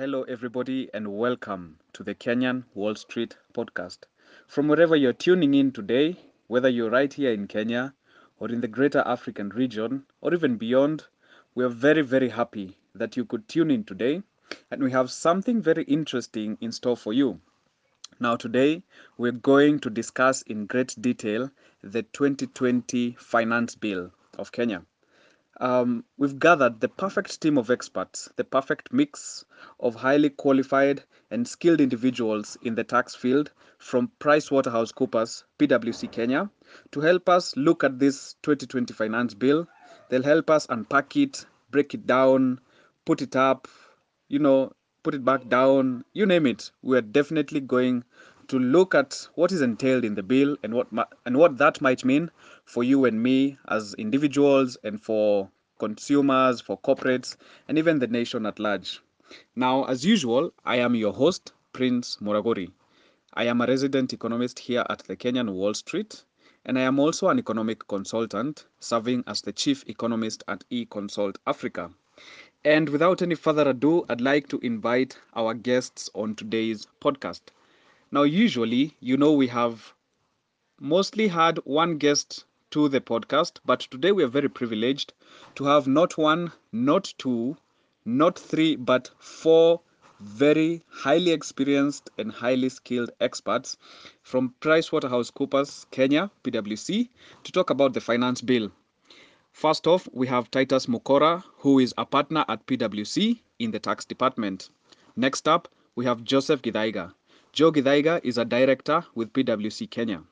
Hello, everybody, and welcome to the Kenyan Wall Street podcast. From wherever you're tuning in today, whether you're right here in Kenya or in the greater African region or even beyond, we are very, very happy that you could tune in today. And we have something very interesting in store for you. Now, today, we're going to discuss in great detail the 2020 Finance Bill of Kenya. Um, we've gathered the perfect team of experts, the perfect mix of highly qualified and skilled individuals in the tax field from PricewaterhouseCoopers, PwC Kenya, to help us look at this 2020 finance bill. They'll help us unpack it, break it down, put it up, you know, put it back down, you name it. We're definitely going to look at what is entailed in the bill and what and what that might mean for you and me as individuals and for consumers, for corporates, and even the nation at large. Now, as usual, I am your host, Prince Muraguri. I am a resident economist here at the Kenyan Wall Street, and I am also an economic consultant serving as the chief economist at eConsult Africa. And without any further ado, I'd like to invite our guests on today's podcast. Now, usually, you know, we have mostly had one guest to the podcast, but today we are very privileged to have not one, not two, not three, but four very highly experienced and highly skilled experts from PricewaterhouseCoopers Kenya, PwC, to talk about the finance bill. First off, we have Titus Mukora, who is a partner at PwC in the tax department. Next up, we have Joseph Githaiga. Joe Githaiga is a director with PwC Kenya.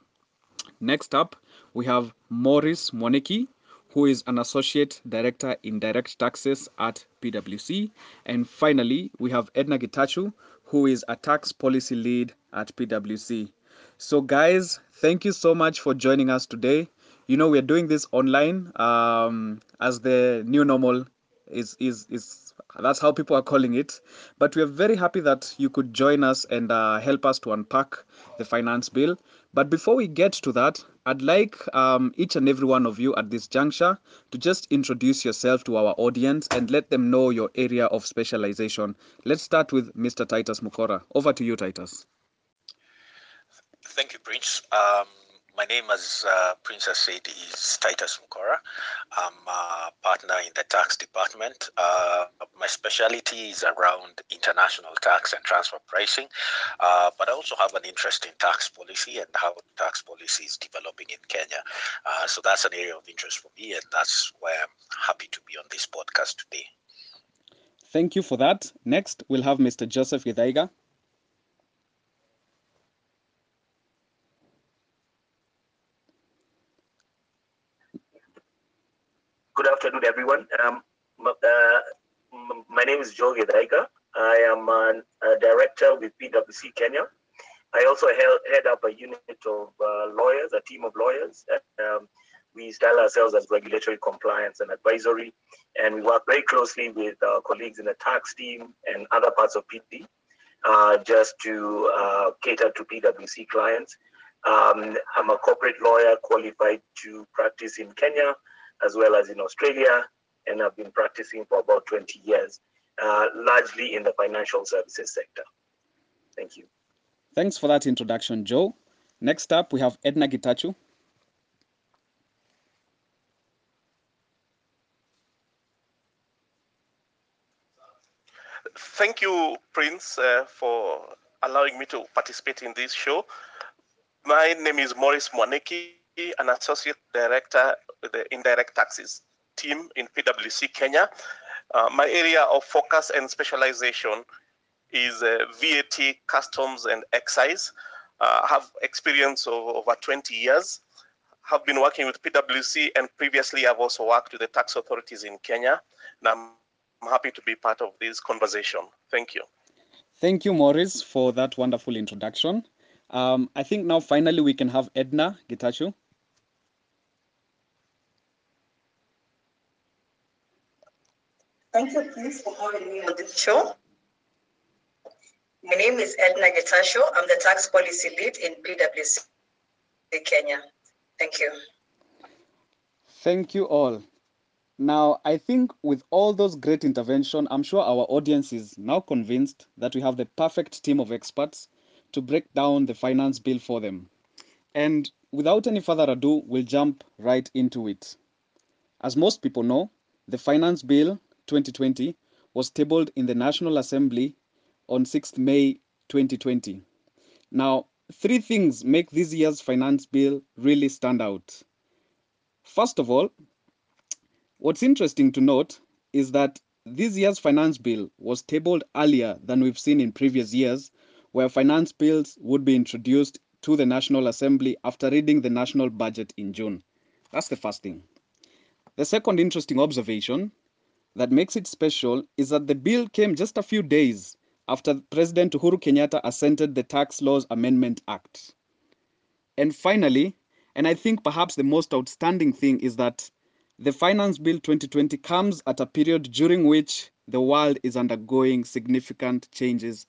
Next up, we have Maurice Mwaniki, who is an associate director in direct taxes at PwC. And finally, we have Edna Gitachu, who is a tax policy lead at PwC. So, guys, thank you so much for joining us today. You know, we're doing this online um, as the new normal is is is that's how people are calling it. But we are very happy that you could join us and uh, help us to unpack the finance bill. But before we get to that, I'd like um, each and every one of you at this juncture to just introduce yourself to our audience and let them know your area of specialization. Let's start with Mr. Titus Mukora. Over to you, Titus. Thank you, Prince. Um, my name, as uh, Princess said, is Titus Mukora. I'm a partner in the tax department. Uh, my specialty is around international tax and transfer pricing, uh, but I also have an interest in tax policy and how tax policy is developing in Kenya. Uh, so that's an area of interest for me, and that's why I'm happy to be on this podcast today. Thank you for that. Next, we'll have Mr. Joseph Githaiga. Good afternoon, everyone. Um, uh, my name is Joe Githaiga. I am a, a, director with PwC Kenya. I also head up a unit of uh, lawyers, a team of lawyers. Um, we style ourselves as regulatory compliance and advisory, and we work very closely with our colleagues in the tax team and other parts of PD uh, just to uh, cater to PwC clients. Um, I'm a corporate lawyer qualified to practice in Kenya as well as in Australia, and I've been practicing for about 20 years, uh, largely in the financial services sector. Thank you. Thanks for that introduction, Joe. Next up, we have Edna Gitachu. Thank you, Prince, uh, for allowing me to participate in this show. My name is Maurice Mwaniki, an associate director with the indirect taxes team in PwC Kenya. Uh, my area of focus and specialization is uh, VAT, customs, and excise. Uh, have experience of over 20 years. Have been working with PwC, and previously I've also worked with the tax authorities in Kenya. And I'm happy to be part of this conversation. Thank you. Thank you, Maurice, for that wonderful introduction. Um, I think now finally we can have Edna Gitachu. Thank you, please, for having me on this show. My name is Edna Gitachu. I'm the tax policy lead in PwC Kenya. Thank you. Thank you all. Now, I think with all those great intervention, I'm sure our audience is now convinced that we have the perfect team of experts to break down the finance bill for them. And without any further ado, we'll jump right into it. As most people know, the Finance Bill 2020 was tabled in the National Assembly on 6th May 2020. Now, three things make this year's finance bill really stand out. First of all, what's interesting to note is that this year's finance bill was tabled earlier than we've seen in previous years, where finance bills would be introduced to the National Assembly after reading the national budget in June. That's the first thing. The second interesting observation that makes it special is that the bill came just a few days after President Uhuru Kenyatta assented the Tax Laws Amendment Act. And finally, and I think perhaps the most outstanding thing is that the Finance Bill 2020 comes at a period during which the world is undergoing significant changes,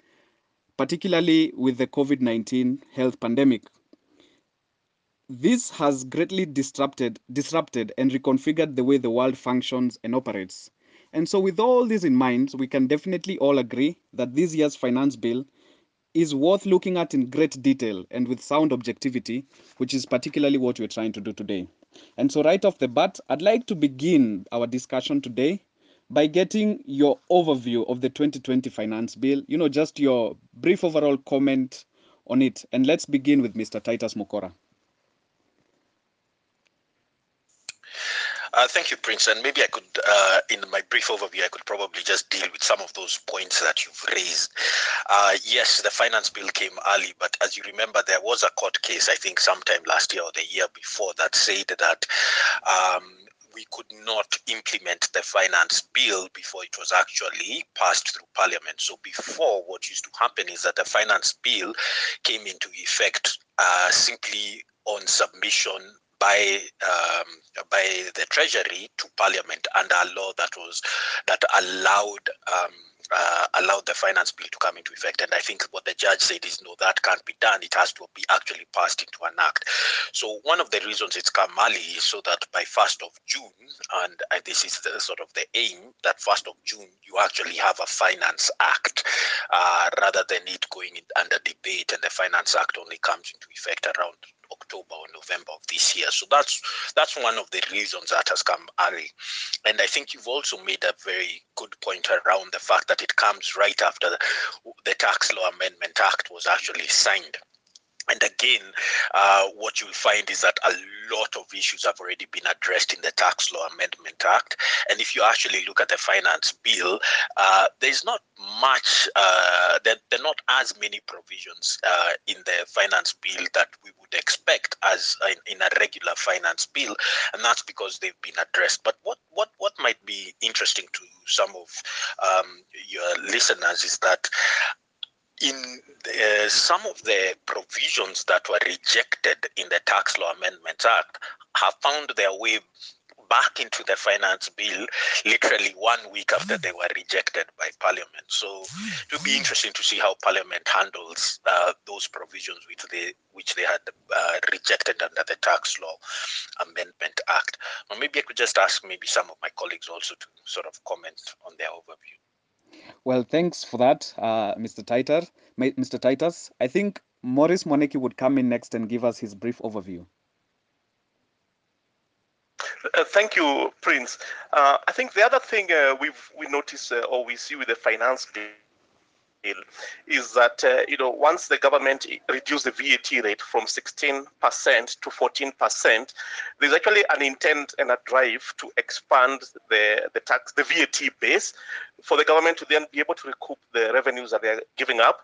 particularly with the COVID 19 health pandemic. This has greatly disrupted, disrupted and reconfigured the way the world functions and operates. And so, with all this in mind, we can definitely all agree that this year's finance bill is worth looking at in great detail and with sound objectivity, which is particularly what we're trying to do today. And so, right off the bat, I'd like to begin our discussion today by getting your overview of the 2020 finance bill, you know, just your brief overall comment on it. And let's begin with Mr. Titus Mukora. Uh, thank you, Prince. And maybe I could, uh, in my brief overview, I could probably just deal with some of those points that you've raised. Uh, yes, the finance bill came early, but as you remember, there was a court case, I think sometime last year or the year before, that said that um, we could not implement the finance bill before it was actually passed through parliament. So before, what used to happen is that the finance bill came into effect uh, simply on submission by um, by the Treasury to Parliament under a law that was that allowed um, uh, allowed the finance bill to come into effect. And I think what the judge said is no, that can't be done. It has to be actually passed into an act. So one of the reasons it's come early is so that by 1st of June, and this is the sort of the aim, that 1st of June, you actually have a finance act uh, rather than it going under debate and the finance act only comes into effect around October or November of this year. So that's that's one of the reasons that has come early. And I think you've also made a very good point around the fact that it comes right after the, the Tax Law Amendment Act was actually signed. And again, uh, what you'll find is that a lot of issues have already been addressed in the Tax Law Amendment Act. And if you actually look at the finance bill, uh, there's not much, uh, there, are not as many provisions uh, in the finance bill that we would expect as in, in, a regular finance bill. And that's because they've been addressed. But what, what, what might be interesting to some of um, your listeners is that in uh, some of the provisions that were rejected in the Tax Law Amendments Act have found their way back into the finance bill literally one week after they were rejected by parliament. So it will be interesting to see how parliament handles uh, those provisions which they which they had uh, rejected under the tax law amendment act. Or maybe i could just ask maybe some of my colleagues also to sort of comment on their overview well, thanks for that, uh, Mr. Titus. Mr. Titus, I think Maurice Mwaniki would come in next and give us his brief overview. Uh, thank you, Prince. Uh, I think the other thing uh, we've we notice uh, or we see with the finance bill is that uh, you know once the government reduced the VAT rate from 16% to 14%, there's actually an intent and a drive to expand the the tax the VAT base for the government to then be able to recoup the revenues that they're giving up.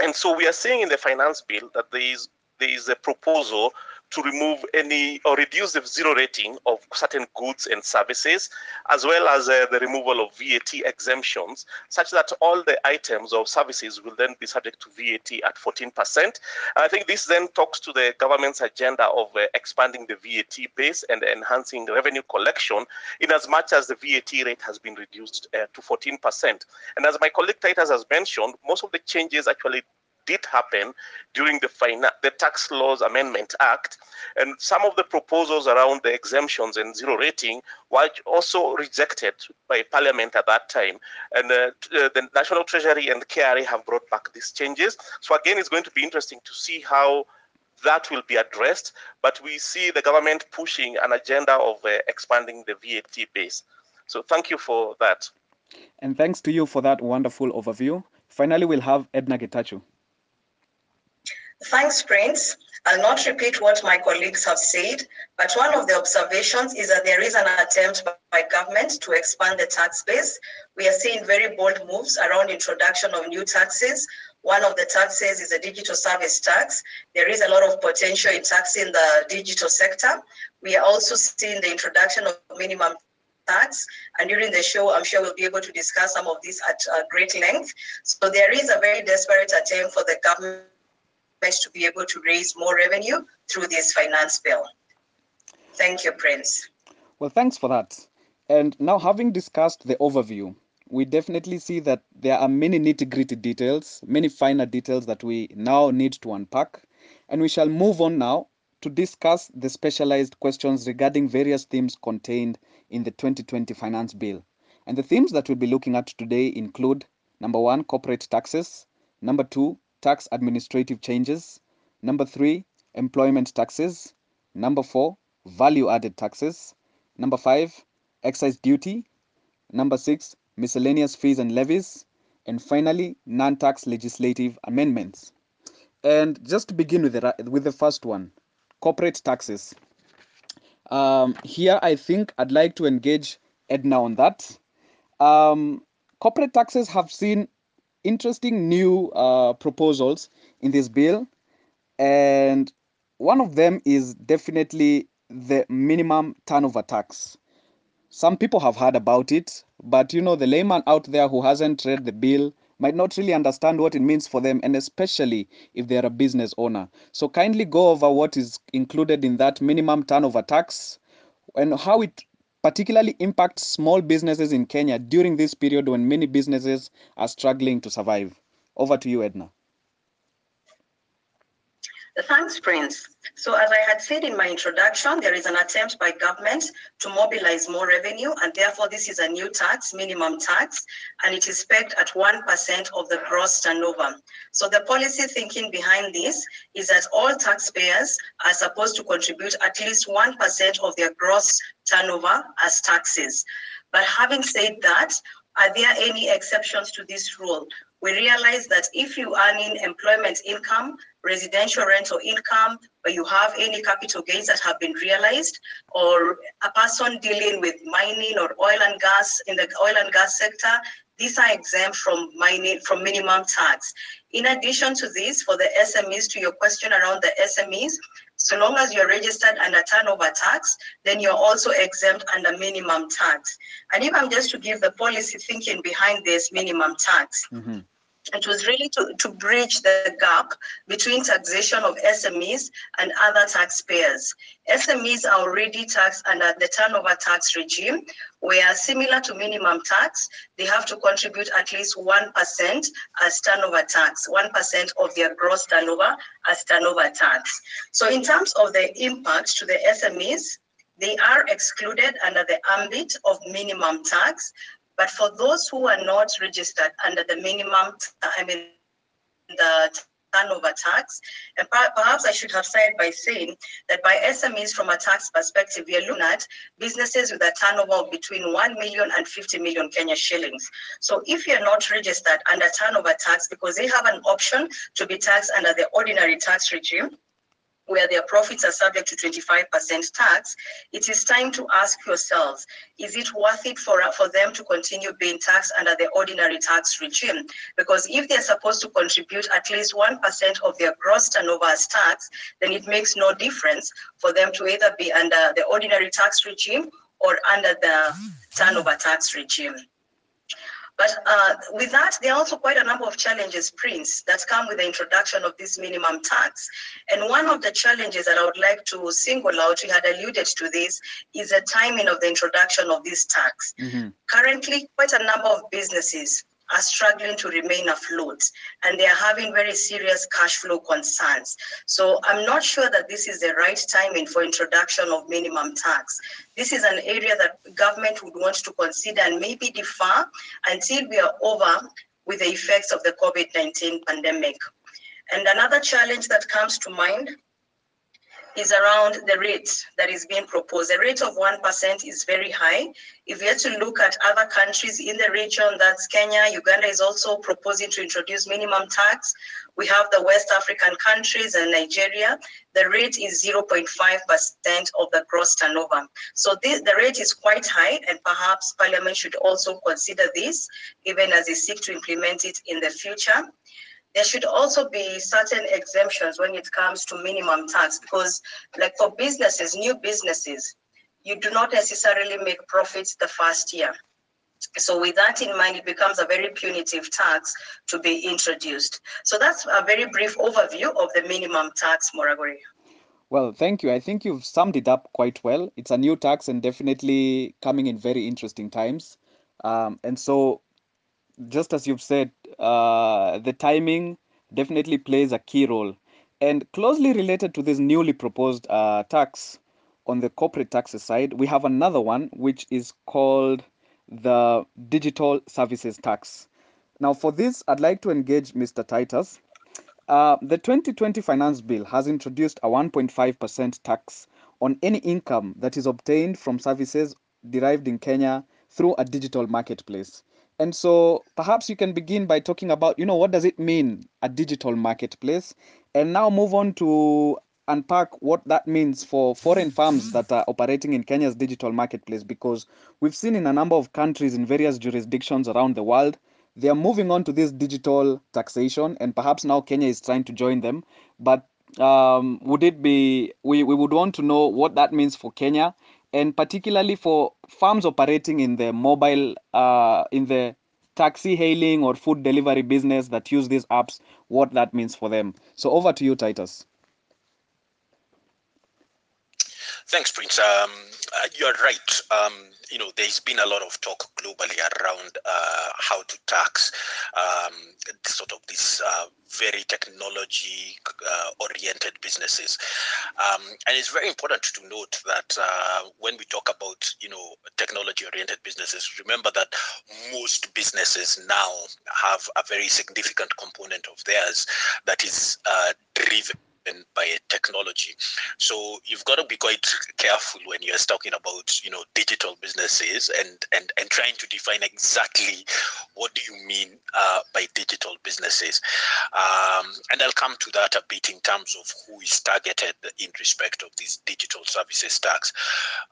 And so we are seeing in the finance bill that there is there is a proposal to remove any or reduce the zero rating of certain goods and services, as well as uh, the removal of VAT exemptions, such that all the items or services will then be subject to VAT at 14%. I think this then talks to the government's agenda of uh, expanding the VAT base and enhancing revenue collection, in as much as the VAT rate has been reduced uh, to 14%. And as my colleague Titus has mentioned, most of the changes actually did happen during the, the Tax Laws Amendment Act. And some of the proposals around the exemptions and zero rating were also rejected by Parliament at that time. And uh, uh the National Treasury and KRA have brought back these changes. So again, it's going to be interesting to see how that will be addressed, but we see the government pushing an agenda of uh, expanding the VAT base. So thank you for that. And thanks to you for that wonderful overview. Finally, we'll have Edna Gitachu. Thanks, Prince. I'll not repeat what my colleagues have said, but one of the observations is that there is an attempt by government to expand the tax base. We are seeing very bold moves around introduction of new taxes. One of the taxes is a digital service tax. There is a lot of potential in taxing the digital sector. We are also seeing the introduction of minimum tax. And during the show, I'm sure we'll be able to discuss some of this at uh, great length. So there is a very desperate attempt for the government to be able to raise more revenue through this finance bill. Thank you, Prince. Well, thanks for that. And now, having discussed the overview, we definitely see that there are many nitty gritty details, many finer details that we now need to unpack. And we shall move on now to discuss the specialized questions regarding various themes contained in the 2020 Finance Bill. And the themes that we'll be looking at today include number one, corporate taxes, number two, tax administrative changes. Number three, employment taxes. Number four, value added taxes. Number five, excise duty. Number six, miscellaneous fees and levies. And finally, non tax legislative amendments. And just to begin with the, with the first one corporate taxes. Um, here, I think I'd like to engage Edna on that. Um, corporate taxes have seen interesting new uh, proposals in this bill, and one of them is definitely the minimum turnover tax. Some people have heard about it, but you know, the layman out there who hasn't read the bill might not really understand what it means for them, and especially if they're a business owner. So, kindly go over what is included in that minimum turnover tax and how it particularly impacts small businesses in Kenya during this period when many businesses are struggling to survive. Over to you, Edna. Thanks, Prince. So as I had said in my introduction, there is an attempt by government to mobilize more revenue, and therefore this is a new tax, minimum tax, and it is pegged at 1% of the gross turnover. So the policy thinking behind this is that all taxpayers are supposed to contribute at least 1% of their gross turnover as taxes. But having said that, are there any exceptions to this rule? We realize that if you earn in employment income residential rental income, or you have any capital gains that have been realized, or a person dealing with mining or oil and gas in the oil and gas sector, these are exempt from mining from minimum tax. In addition to this, for the SMEs, to your question around the SMEs, so long as you're registered under turnover tax, then you're also exempt under minimum tax. And if I'm just to give the policy thinking behind this minimum tax, mm-hmm. It was really to, to bridge the gap between taxation of SMEs and other taxpayers. SMEs are already taxed under the turnover tax regime, where similar to minimum tax, they have to contribute at least 1% as turnover tax, 1% of their gross turnover as turnover tax. So in terms of the impact to the SMEs, they are excluded under the ambit of minimum tax, but for those who are not registered under the minimum, I mean, the turnover tax, and perhaps I should have started by saying that by SMEs from a tax perspective, we are looking at businesses with a turnover of between 1 million and 50 million Kenya shillings. So if you're not registered under turnover tax, because they have an option to be taxed under the ordinary tax regime, where their profits are subject to 25% tax, it is time to ask yourselves, is it worth it for, for them to continue being taxed under the ordinary tax regime? Because if they're supposed to contribute at least 1% of their gross turnover as tax, then it makes no difference for them to either be under the ordinary tax regime or under the turnover tax regime. But uh, with that, there are also quite a number of challenges, Prince, that come with the introduction of this minimum tax. And one of the challenges that I would like to single out, we had alluded to this, is the timing of the introduction of this tax. Mm-hmm. Currently, quite a number of businesses are struggling to remain afloat and they are having very serious cash flow concerns. So I'm not sure that this is the right timing for introduction of minimum tax. This is an area that government would want to consider and maybe defer until we are over with the effects of the COVID-19 pandemic. And another challenge that comes to mind is around the rate that is being proposed. The rate of 1% is very high. If you have to look at other countries in the region, that's Kenya, Uganda is also proposing to introduce minimum tax. We have the West African countries and Nigeria. The rate is 0.5% of the gross turnover. So this, the rate is quite high and perhaps Parliament should also consider this, even as they seek to implement it in the future there should also be certain exemptions when it comes to minimum tax because like for businesses, new businesses, you do not necessarily make profits the first year. So with that in mind, it becomes a very punitive tax to be introduced. So that's a very brief overview of the minimum tax, Muraguri. Well, thank you. I think you've summed it up quite well. It's a new tax and definitely coming in very interesting times. Um, and so, just as you've said, uh, the timing definitely plays a key role. And closely related to this newly proposed uh, tax on the corporate taxes side, we have another one which is called the digital services tax. Now, for this, I'd like to engage Mr. Titus. Uh, the 2020 finance bill has introduced a 1.5% tax on any income that is obtained from services derived in Kenya through a digital marketplace. And so perhaps you can begin by talking about, you know, what does it mean, a digital marketplace? And now move on to unpack what that means for foreign firms that are operating in Kenya's digital marketplace because we've seen in a number of countries in various jurisdictions around the world they are moving on to this digital taxation and perhaps now Kenya is trying to join them but um, would it be we, we would want to know what that means for Kenya and particularly for firms operating in the mobile uh, in the taxi hailing or food delivery business that use these apps what that means for them. So over to you titus Thanks, Prince. Um, uh, you're right. Um, you know, there's been a lot of talk globally around uh, how to tax um, sort of these uh, very technology-oriented uh, businesses, um, and it's very important to note that uh, when we talk about you know technology-oriented businesses, remember that most businesses now have a very significant component of theirs that is uh, driven by technology. So you've got to be quite careful when you're talking about, you know, digital businesses and and and trying to define exactly what do you mean uh, by digital businesses. Um, and I'll come to that a bit in terms of who is targeted in respect of these digital services tax.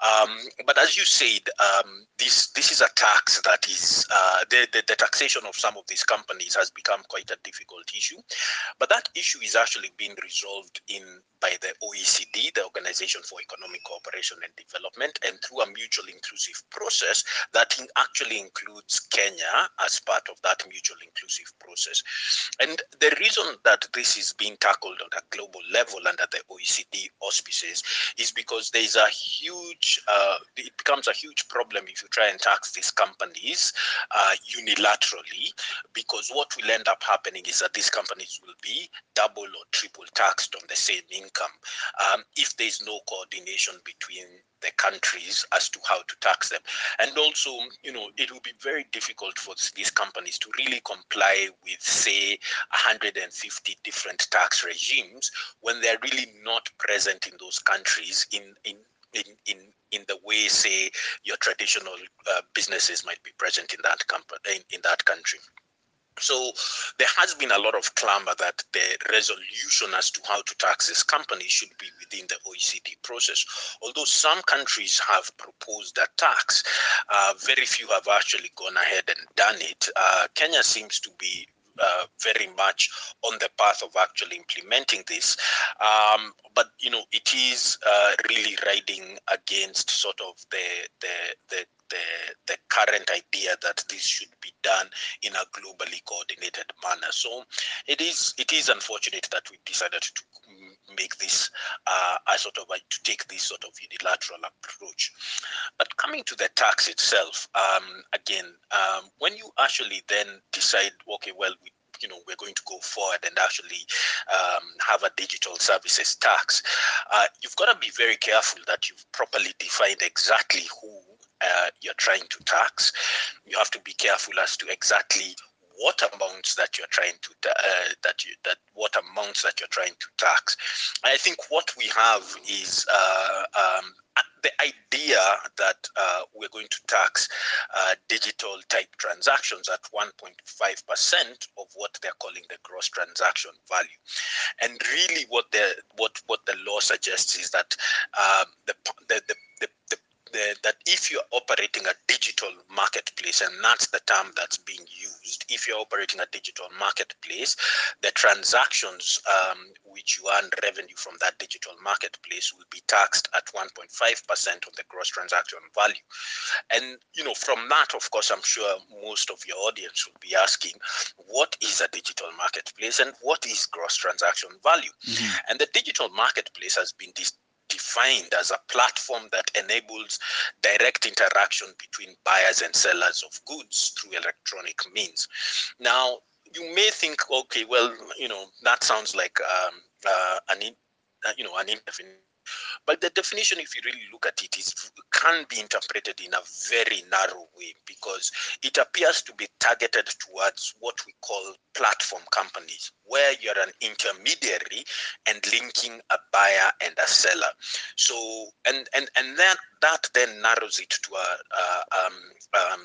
Um, but as you said, um, this this is a tax that is uh, the, the the taxation of some of these companies has become quite a difficult issue. But that issue is actually being resolved in by the OECD, the Organization for Economic Cooperation and Development, and through a mutually inclusive process that in actually includes Kenya as part of that mutual inclusive process. And the reason that this is being tackled on a global level under the OECD auspices is because there is a huge, uh, it becomes a huge problem if you try and tax these companies uh, unilaterally, because what will end up happening is that these companies will be double or triple taxed on the same income um, if there is no coordination between the countries as to how to tax them. And also, you know, it will be very difficult for these companies to really comply with, say, 150 different tax regimes when they're really not present in those countries in, in in, in in the way say your traditional uh, businesses might be present in that company in, in that country so there has been a lot of clamor that the resolution as to how to tax this company should be within the OECD process. Although some countries have proposed a tax, uh, very few have actually gone ahead and done it. Uh, Kenya seems to be uh, very much on the path of actually implementing this. Um, but you know, it is uh, really riding against sort of the the the the, the current idea that this should be done in a globally coordinated manner. So it is it is unfortunate that we decided to make this uh, a sort of a, to take this sort of unilateral approach. But coming to the tax itself, um, again, um, when you actually then decide, okay, well, we you know we're going to go forward and actually um, have a digital services tax, uh, you've got to be very careful that you've properly defined exactly who uh, you're trying to tax. You have to be careful as to exactly what amounts that you're trying to uh, that you that what amounts that you're trying to tax. I think what we have is uh, um, the idea that uh, we're going to tax uh, digital type transactions at 1.5% of what they're calling the gross transaction value. And really what the what what the law suggests is that um, the, the, the, the, the that if you're operating a digital marketplace, and that's the term that's being used, if you're operating a digital marketplace, the transactions um, which you earn revenue from that digital marketplace will be taxed at 1.5% of the gross transaction value. And, you know, from that, of course, I'm sure most of your audience will be asking, what is a digital marketplace and what is gross transaction value? Mm-hmm. And the digital marketplace has been dis- defined as a platform that enables direct interaction between buyers and sellers of goods through electronic means. Now, you may think, okay, well, you know, that sounds like um, uh, an, uh, you know, an indefinite but the definition, if you really look at it, is can be interpreted in a very narrow way because it appears to be targeted towards what we call platform companies, where you're an intermediary and linking a buyer and a seller. So, and and and then that then narrows it to a, a, um, um,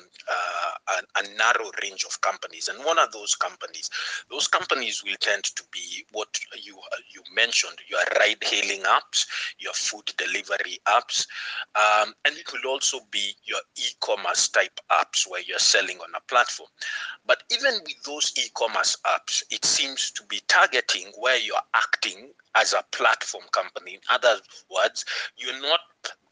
a, a, narrow range of companies. And one of those companies, those companies will tend to be what you you mentioned, your ride-hailing apps, your food delivery apps, um, and it will also be your e-commerce type apps where you're selling on a platform. But even with those e-commerce apps, it seems to be targeting where you're acting as a platform company. In other words, you're not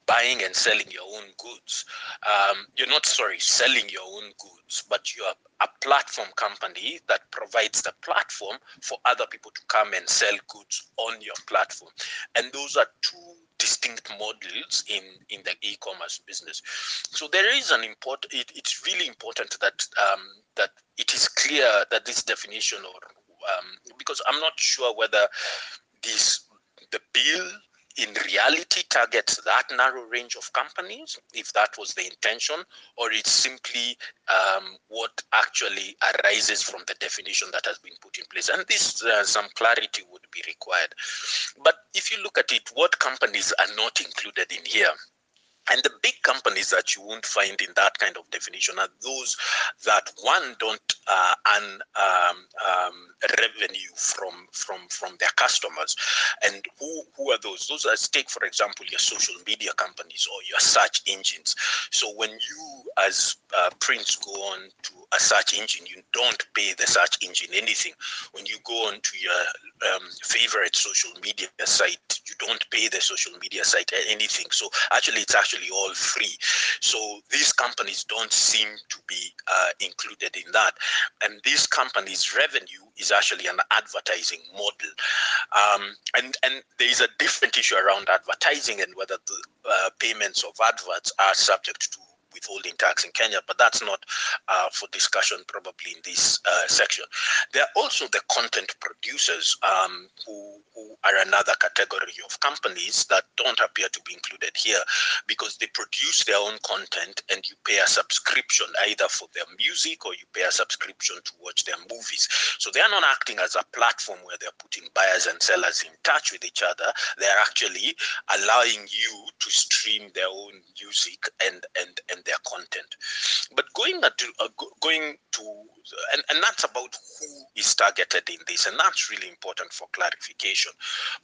buying and selling your own goods. Um, you're not, sorry, selling your own goods, but you're a platform company that provides the platform for other people to come and sell goods on your platform. And those are two distinct models in in the e-commerce business so there is an important it, it's really important that um, that it is clear that this definition or um, because i'm not sure whether this the bill in reality targets that narrow range of companies, if that was the intention, or it's simply um, what actually arises from the definition that has been put in place. And this, uh, some clarity would be required. But if you look at it, what companies are not included in here? And the big companies that you won't find in that kind of definition are those that one don't uh, earn um, um, revenue from from from their customers. And who who are those? Those are take for example your social media companies or your search engines. So when you as uh, Prince go on to a search engine, you don't pay the search engine anything. When you go on to your um, favorite social media site, you don't pay the social media site anything. So actually, it's actually actually all free. So these companies don't seem to be uh, included in that. And these companies' revenue is actually an advertising model. Um, and, and there is a different issue around advertising and whether the uh, payments of adverts are subject to withholding tax in Kenya, but that's not uh, for discussion probably in this uh, section. There are also the content producers um, who, who are another category of companies that don't appear to be included here because they produce their own content and you pay a subscription either for their music or you pay a subscription to watch their movies. So they are not acting as a platform where they're putting buyers and sellers in touch with each other. They're actually allowing you to stream their own music and and and their content. But going to uh, going to and, and that's about who is targeted in this, and that's really important for clarification.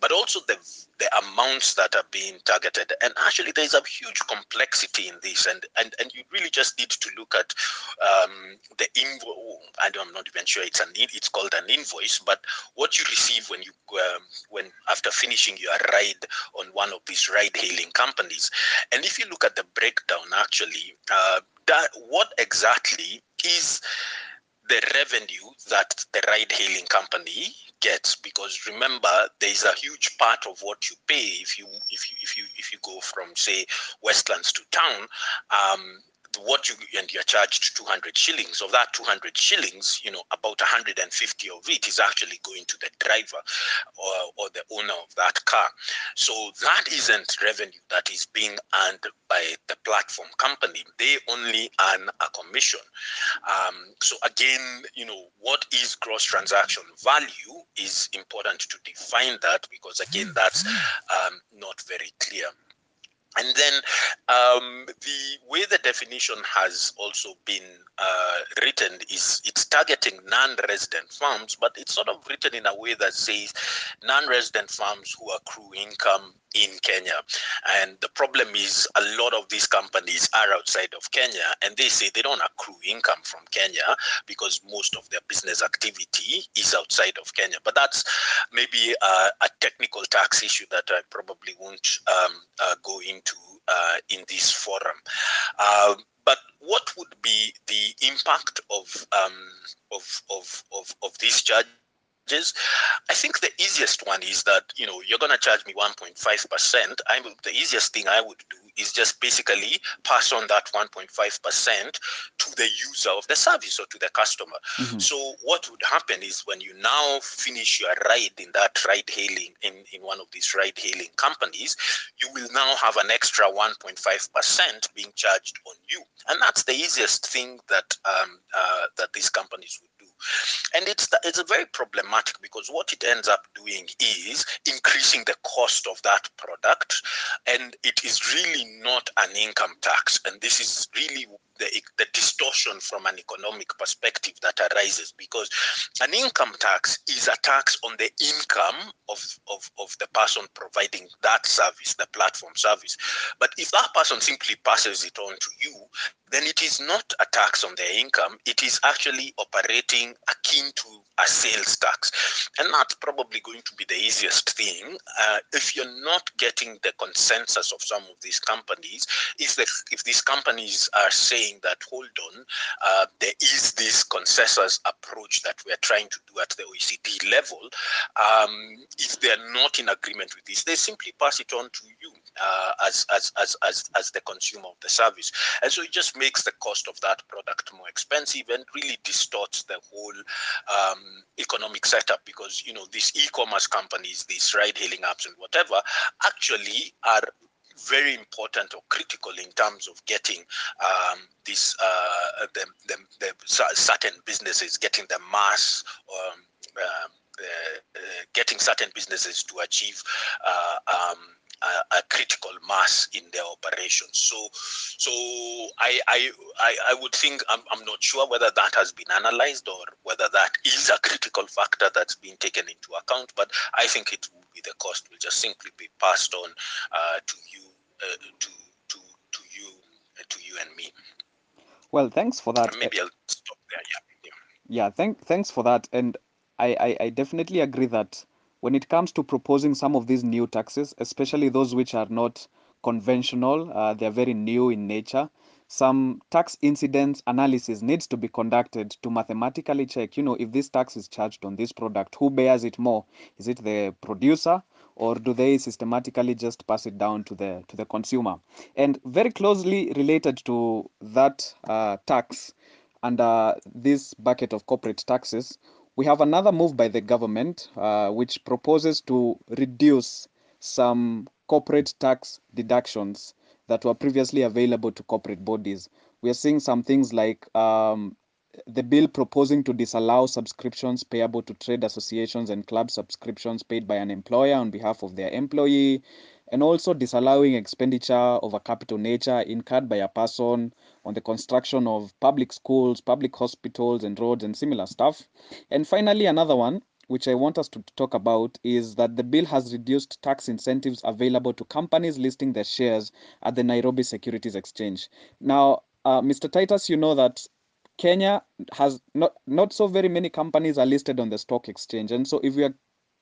But also the the amounts that are being targeted, and actually there's a huge complexity in this, and and and you really just need to look at um, the invoice. I'm not even sure it's an it's called an invoice, but what you receive when you um, when after finishing your ride on one of these ride-hailing companies, and if you look at the breakdown, actually, uh, that what exactly is the revenue that the ride hailing company gets? Because remember there is a huge part of what you pay if you if you if you if you go from say westlands to town. Um, what you and you're charged 200 shillings. Of that 200 shillings you know about 150 of it is actually going to the driver or, or the owner of that car. So that isn't revenue that is being earned by the platform company. They only earn a commission. Um, so again you know what is gross transaction value is important to define that because again that's um, not very clear and then um, the way the definition has also been uh, written is it's targeting non-resident farms, but it's sort of written in a way that says non-resident farms who accrue income in Kenya. And the problem is a lot of these companies are outside of Kenya and they say they don't accrue income from Kenya because most of their business activity is outside of Kenya. But that's maybe a, a technical tax issue that I probably won't um, uh, go into uh, in this forum. Uh, but what would be the impact of um, of, of, of, of these charges? I think the easiest one is that you know you're gonna charge me 1.5 percent. I'm the easiest thing I would do is just basically pass on that 1.5 percent to the user of the service or to the customer. Mm-hmm. So what would happen is when you now finish your ride in that ride hailing in, in one of these ride hailing companies, you will now have an extra 1.5 percent being charged on you, and that's the easiest thing that um, uh, that these companies would do. And it's it's very problematic because what it ends up doing is increasing the cost of that product, and it is really not an income tax. And this is really the, the distortion from an economic perspective that arises because an income tax is a tax on the income of, of, of the person providing that service, the platform service. But if that person simply passes it on to you, then it is not a tax on their income. It is actually operating akin to a sales tax. And that's probably going to be the easiest thing. Uh, if you're not getting the consensus of some of these companies, if, the, if these companies are saying that, hold on, uh, there is this consensus approach that we're trying to do at the OECD level. Um, if they're not in agreement with this, they simply pass it on to you uh, as, as, as, as, as the consumer of the service. And so it just makes the cost of that product more expensive and really distorts the whole um, economic setup because, you know, these e-commerce companies, these ride-hailing apps and whatever, actually are very important or critical in terms of getting um, this uh, the, the, the, certain businesses getting the mass um, uh, uh, getting certain businesses to achieve uh, um, a, a, critical mass in their operations. So, so I, I, I, I would think I'm, I'm not sure whether that has been analyzed or whether that is a critical factor that's been taken into account. But I think it will be the cost will just simply be passed on uh, to you, uh, to to to you, uh, to you and me. Well, thanks for that. Maybe I'll stop there. Yeah. Yeah. yeah thank, thanks for that. And I, I, I definitely agree that when it comes to proposing some of these new taxes, especially those which are not conventional, uh, they're very new in nature. Some tax incidence analysis needs to be conducted to mathematically check, you know, if this tax is charged on this product, who bears it more? Is it the producer or do they systematically just pass it down to the to the consumer? And very closely related to that uh, tax under this bucket of corporate taxes, we have another move by the government uh, which proposes to reduce some corporate tax deductions that were previously available to corporate bodies. We are seeing some things like um, the bill proposing to disallow subscriptions payable to trade associations and club subscriptions paid by an employer on behalf of their employee, and also disallowing expenditure of a capital nature incurred by a person on the construction of public schools, public hospitals, and roads, and similar stuff. And finally, another one, which I want us to talk about, is that the bill has reduced tax incentives available to companies listing their shares at the Nairobi Securities Exchange. Now, uh, Mr. Titus, you know that Kenya has not not so very many companies are listed on the stock exchange, and so if we are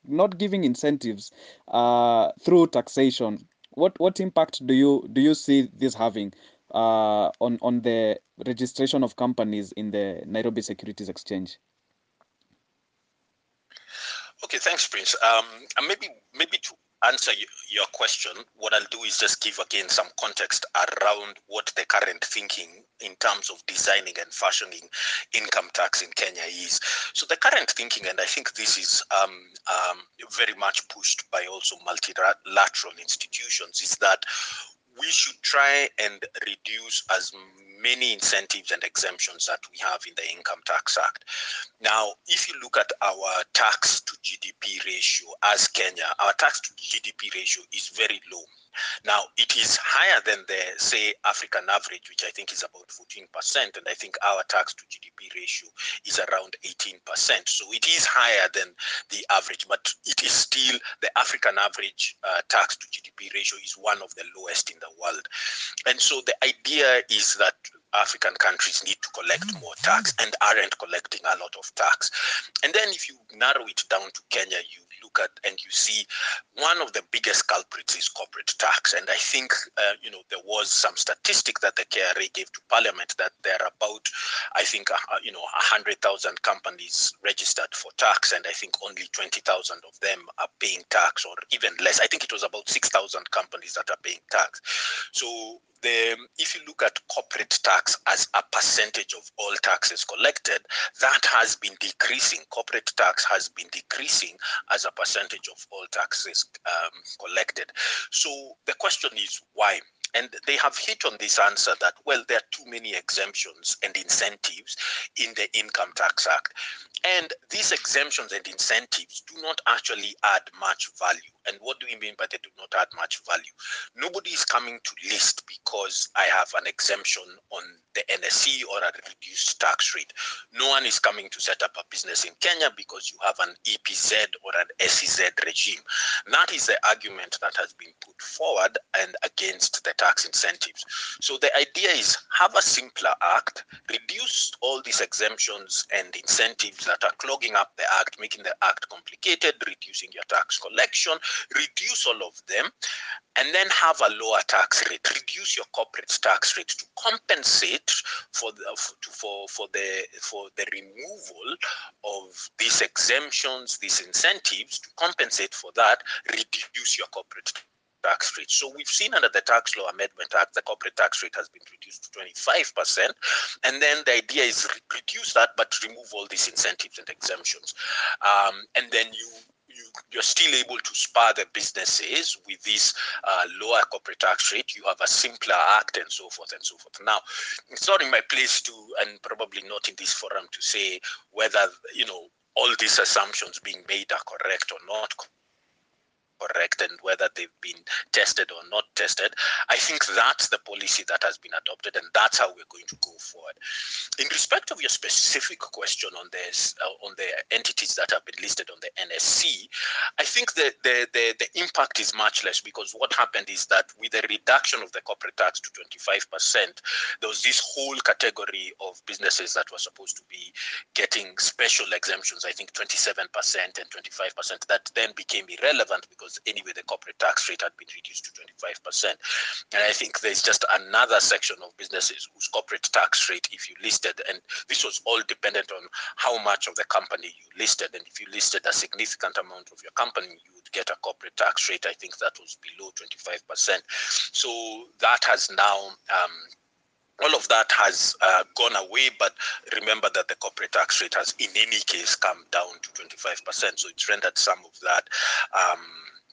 not giving incentives uh, through taxation, what what impact do you do you see this having? uh, on on the registration of companies in the Nairobi Securities Exchange? Okay, thanks, Prince. Um, and maybe maybe to answer your question, what I'll do is just give again some context around what the current thinking in terms of designing and fashioning income tax in Kenya is. So the current thinking, and I think this is um, um, very much pushed by also multilateral institutions, is that we should try and reduce as many incentives and exemptions that we have in the Income Tax Act. Now, if you look at our tax to GDP ratio as Kenya, our tax to GDP ratio is very low. Now, it is higher than the, say, African average, which I think is about 14%, and I think our tax to GDP ratio is around 18%. So it is higher than the average, but it is still the African average uh, tax to GDP ratio is one of the lowest in the world. And so the idea is that African countries need to collect more tax and aren't collecting a lot of tax. And then if you narrow it down to Kenya, you look at and you see one of the biggest culprits is corporate tax. And I think, uh, you know, there was some statistic that the KRA gave to Parliament that there are about, I think, uh, you know, 100,000 companies registered for tax, and I think only 20,000 of them are paying tax, or even less. I think it was about 6,000 companies that are paying tax. So the if you look at corporate tax as a percentage of all taxes collected, that has been decreasing. Corporate tax has been decreasing as a percentage of all taxes um, collected. So the question is why? And they have hit on this answer that, well, there are too many exemptions and incentives in the Income Tax Act. And these exemptions and incentives do not actually add much value. And what do we mean by they do not add much value? Nobody is coming to list because I have an exemption on the NSE or a reduced tax rate. No one is coming to set up a business in Kenya because you have an EPZ or an SEZ regime. That is the argument that has been put forward and against the tax incentives. So the idea is have a simpler act, reduce all these exemptions and incentives that are clogging up the act, making the act complicated, reducing your tax collection, reduce all of them, and then have a lower tax rate. Reduce your corporate tax rate to compensate for the for for the for the removal of these exemptions, these incentives. To compensate for that, reduce your corporate tax rate. So we've seen under the Tax Law Amendment Act, the corporate tax rate has been reduced to 25%. And then the idea is reduce that, but remove all these incentives and exemptions. Um, and then you you, you're still able to spur the businesses with this uh, lower corporate tax rate. You have a simpler act and so forth and so forth. Now, it's not in my place to, and probably not in this forum, to say whether, you know, all these assumptions being made are correct or not correct and whether they've been tested or not tested. I think that's the policy that has been adopted, and that's how we're going to go forward. In respect of your specific question on this, uh, on the entities that have been listed on the NSE, I think the, the, the, the impact is much less because what happened is that with the reduction of the corporate tax to 25%, there was this whole category of businesses that were supposed to be getting special exemptions, I think 27% and 25%, that then became irrelevant because because anyway the corporate tax rate had been reduced to 25%. And I think there's just another section of businesses whose corporate tax rate, if you listed, and this was all dependent on how much of the company you listed. And if you listed a significant amount of your company, you would get a corporate tax rate. I think that was below 25%. So that has now um, all of that has uh, gone away, but remember that the corporate tax rate has, in any case, come down to 25%. So it's rendered some of that um,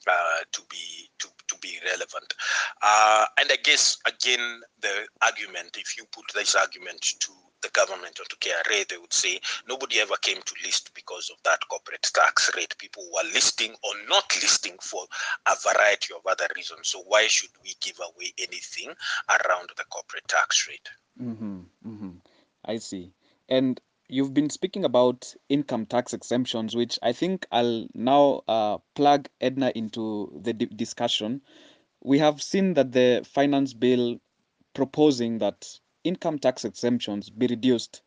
uh, to be to, to be relevant. Uh, and I guess again the argument, if you put this argument to the government or to KRA, they would say nobody ever came to list because of that corporate tax rate. People were listing or not listing for a variety of other reasons. So why should we give away anything around the corporate tax rate? Mm-hmm, mm-hmm. I see. And you've been speaking about income tax exemptions, which I think I'll now uh, plug Edna into the di- discussion. We have seen that the finance bill proposing that income tax exemptions be reduced.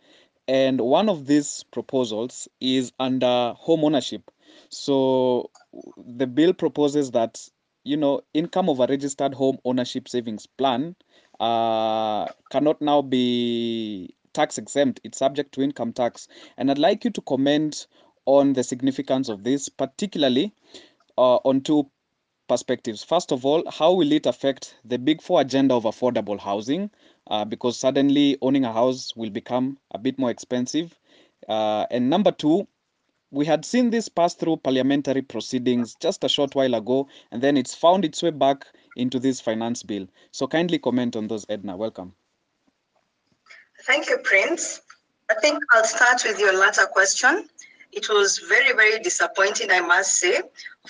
And one of these proposals is under home ownership. So the bill proposes that, you know, income of a registered home ownership savings plan uh, cannot now be tax exempt. It's subject to income tax. And I'd like you to comment on the significance of this, particularly uh, on two perspectives. First of all, how will it affect the big four agenda of affordable housing? Uh, because suddenly owning a house will become a bit more expensive. Uh, and number two, we had seen this pass through parliamentary proceedings just a short while ago, and then it's found its way back into this finance bill. So kindly comment on those, Edna. Welcome. Thank you, Prince. I think I'll start with your latter question. It was very, very disappointing, I must say,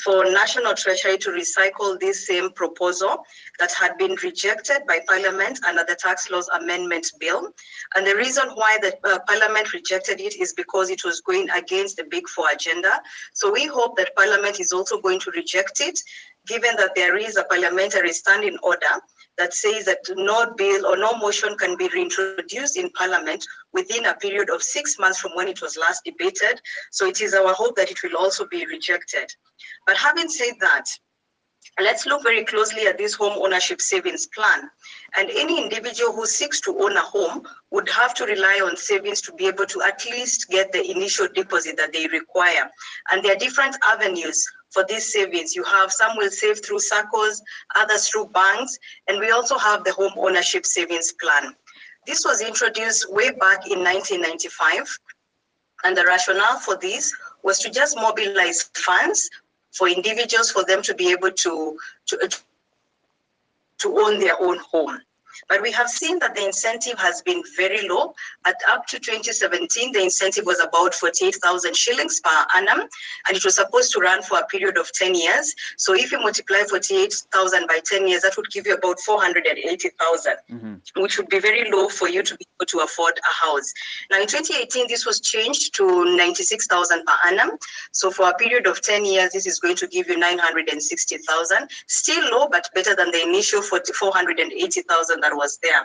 for National Treasury to recycle this same proposal that had been rejected by Parliament under the Tax Laws Amendment Bill. And the reason why the uh, Parliament rejected it is because it was going against the Big Four agenda. So we hope that Parliament is also going to reject it, given that there is a parliamentary standing order that says that no bill or no motion can be reintroduced in Parliament within a period of six months from when it was last debated. So it is our hope that it will also be rejected. But having said that, let's look very closely at this home ownership savings plan. And any individual who seeks to own a home would have to rely on savings to be able to at least get the initial deposit that they require. And there are different avenues for these savings. You have some will save through SACCOs, others through banks, and we also have the home ownership savings plan. This was introduced way back in 1995, and the rationale for this was to just mobilize funds for individuals for them to be able to, to, to own their own home. But we have seen that the incentive has been very low. At up to 2017, the incentive was about 48,000 shillings per annum, and it was supposed to run for a period of 10 years. So if you multiply 48,000 by 10 years, that would give you about 480,000, mm-hmm. which would be very low for you to be able to afford a house. Now in 2018, this was changed to 96,000 per annum. So for a period of 10 years, this is going to give you 960,000. Still low, but better than the initial 480,000 that was there.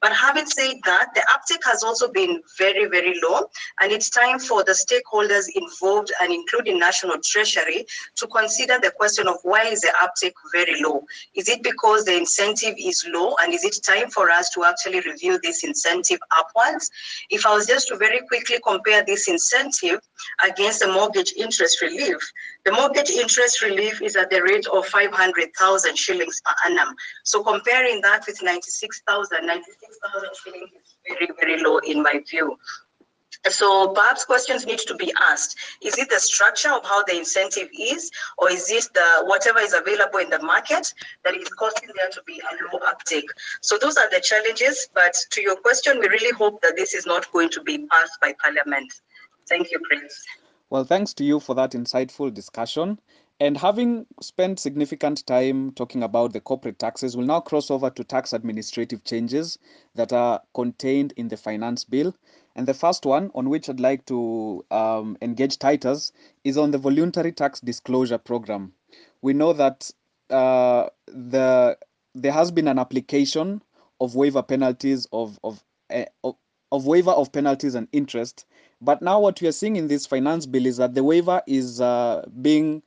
But having said that, the uptake has also been very, very low, and it's time for the stakeholders involved and including National Treasury to consider the question of why is the uptake very low? Is it because the incentive is low, and is it time for us to actually review this incentive upwards? If I was just to very quickly compare this incentive against the mortgage interest relief, the mortgage interest relief is at the rate of 500,000 shillings per annum. So comparing that with 96,000, 96,000 shillings is very, very low in my view. So perhaps questions need to be asked. Is it the structure of how the incentive is, or is it the whatever is available in the market that is causing there to be a low uptake? So those are the challenges. But to your question, we really hope that this is not going to be passed by Parliament. Thank you, Prince. Well, thanks to you for that insightful discussion. And having spent significant time talking about the corporate taxes, we'll now cross over to tax administrative changes that are contained in the finance bill. And the first one on which I'd like to um, engage Titus is on the voluntary tax disclosure program. We know that uh, the there has been an application of waiver penalties of of, uh, of of waiver of penalties and interest, but now what we are seeing in this finance bill is that the waiver is uh, being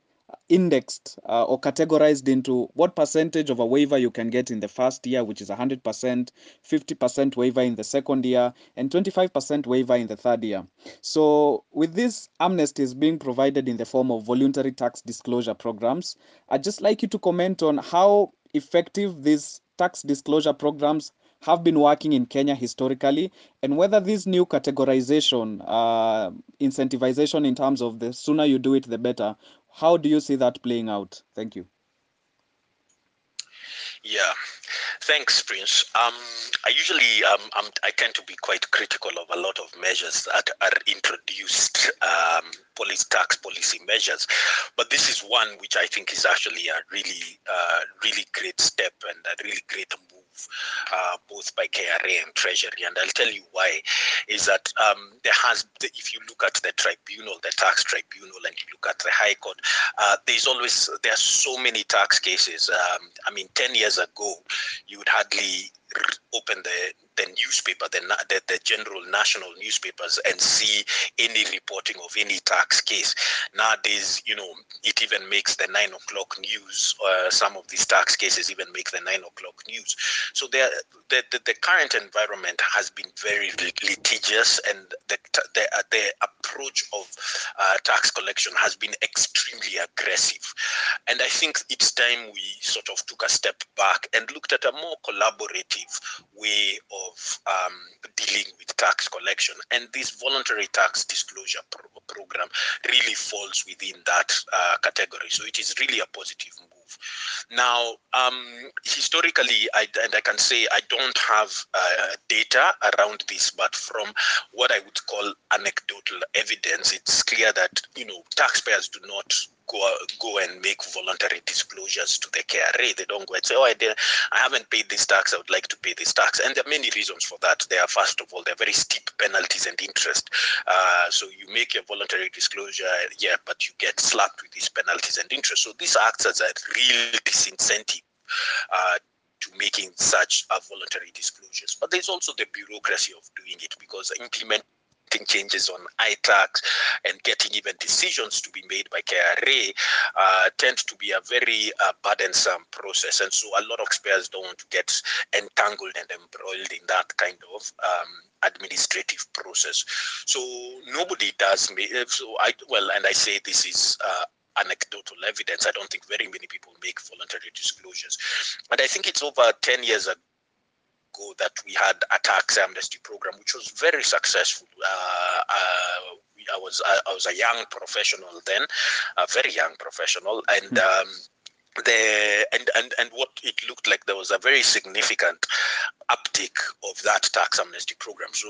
indexed uh, or categorized into what percentage of a waiver you can get in the first year, which is 100%, 50% waiver in the second year, and 25% waiver in the third year. So, with this amnesty is being provided in the form of voluntary tax disclosure programs, I'd just like you to comment on how effective these tax disclosure programs have been working in Kenya historically, and whether this new categorization, uh, incentivization in terms of the sooner you do it, the better, how do you see that playing out? Thank you. Yeah, thanks, Prince. Um, I usually um, i tend to be quite critical of a lot of measures that are introduced, um, police tax policy measures, but this is one which I think is actually a really, uh, really great step and a really great uh, both by KRA and Treasury. And I'll tell you why. Is that um, there has, if you look at the tribunal, the tax tribunal, and you look at the High Court, uh, there's always there are so many tax cases. Um, I mean, ten years ago, you would hardly open the the newspaper, the, the, the general national newspapers, and see any reporting of any tax case. Nowadays, you know, it even makes the nine o'clock news. Uh, some of these tax cases even make the nine o'clock news. So the, the, the current environment has been very litigious, and the the, uh, the approach of uh, tax collection has been extremely aggressive. And I think it's time we sort of took a step back and looked at a more collaborative way of um, dealing with tax collection. And this voluntary tax disclosure pro program really falls within that uh, category. So it is really a positive move. Now, um, historically, I, and I can say I don't have uh, data around this, but from what I would call anecdotal evidence, it's clear that you know taxpayers do not go go and make voluntary disclosures to the KRA. They don't go and say, "Oh, I did, I haven't paid this tax. I would like to pay this tax." And there are many reasons for that. There are first of all, there are very steep penalties and interest. Uh, so you make your voluntary disclosure, yeah, but you get slapped with these penalties and interest. So this acts as a real disincentive. Uh, to making such voluntary disclosures. But there's also the bureaucracy of doing it because implement changes on iTax and getting even decisions to be made by KRA uh, tends to be a very uh, burdensome process. And so a lot of taxpayers don't want to get entangled and embroiled in that kind of um, administrative process. So nobody does, so I, well, and I say this is uh, anecdotal evidence. I don't think very many people make voluntary disclosures. And I think it's over 10 years ago ago that we had a tax amnesty program, which was very successful. Uh, uh, I was I, was a young professional then, a very young professional, and. Um, the and, and and what it looked like there was a very significant uptick of that tax amnesty program. So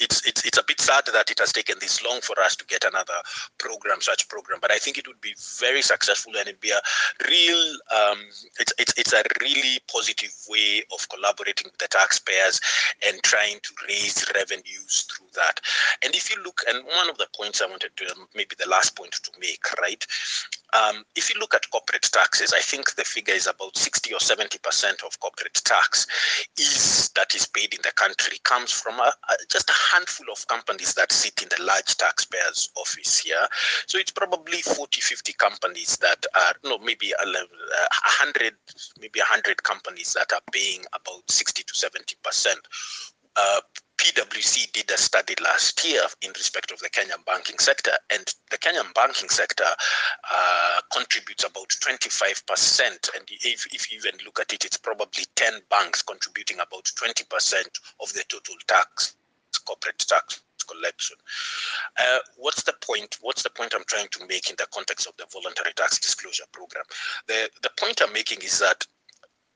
it's it's it's a bit sad that it has taken this long for us to get another program, such program. But I think it would be very successful and it'd be a real um, it's it's it's a really positive way of collaborating with the taxpayers and trying to raise revenues through that. And if you look, and one of the points I wanted to maybe the last point to make, right? Um, if you look at corporate taxes, I think the figure is about 60 or 70% of corporate tax is that is paid in the country comes from a, a, just a handful of companies that sit in the large taxpayers office here. So it's probably 40, 50 companies that are, no, maybe a, 100, maybe 100 companies that are paying about 60 to 70%. Uh, PwC did a study last year in respect of the Kenyan banking sector, and the Kenyan banking sector uh, contributes about 25%. And if, if you even look at it, it's probably 10 banks contributing about 20% of the total tax, corporate tax collection. Uh, what's the point? What's the point I'm trying to make in the context of the voluntary tax disclosure program? The the point I'm making is that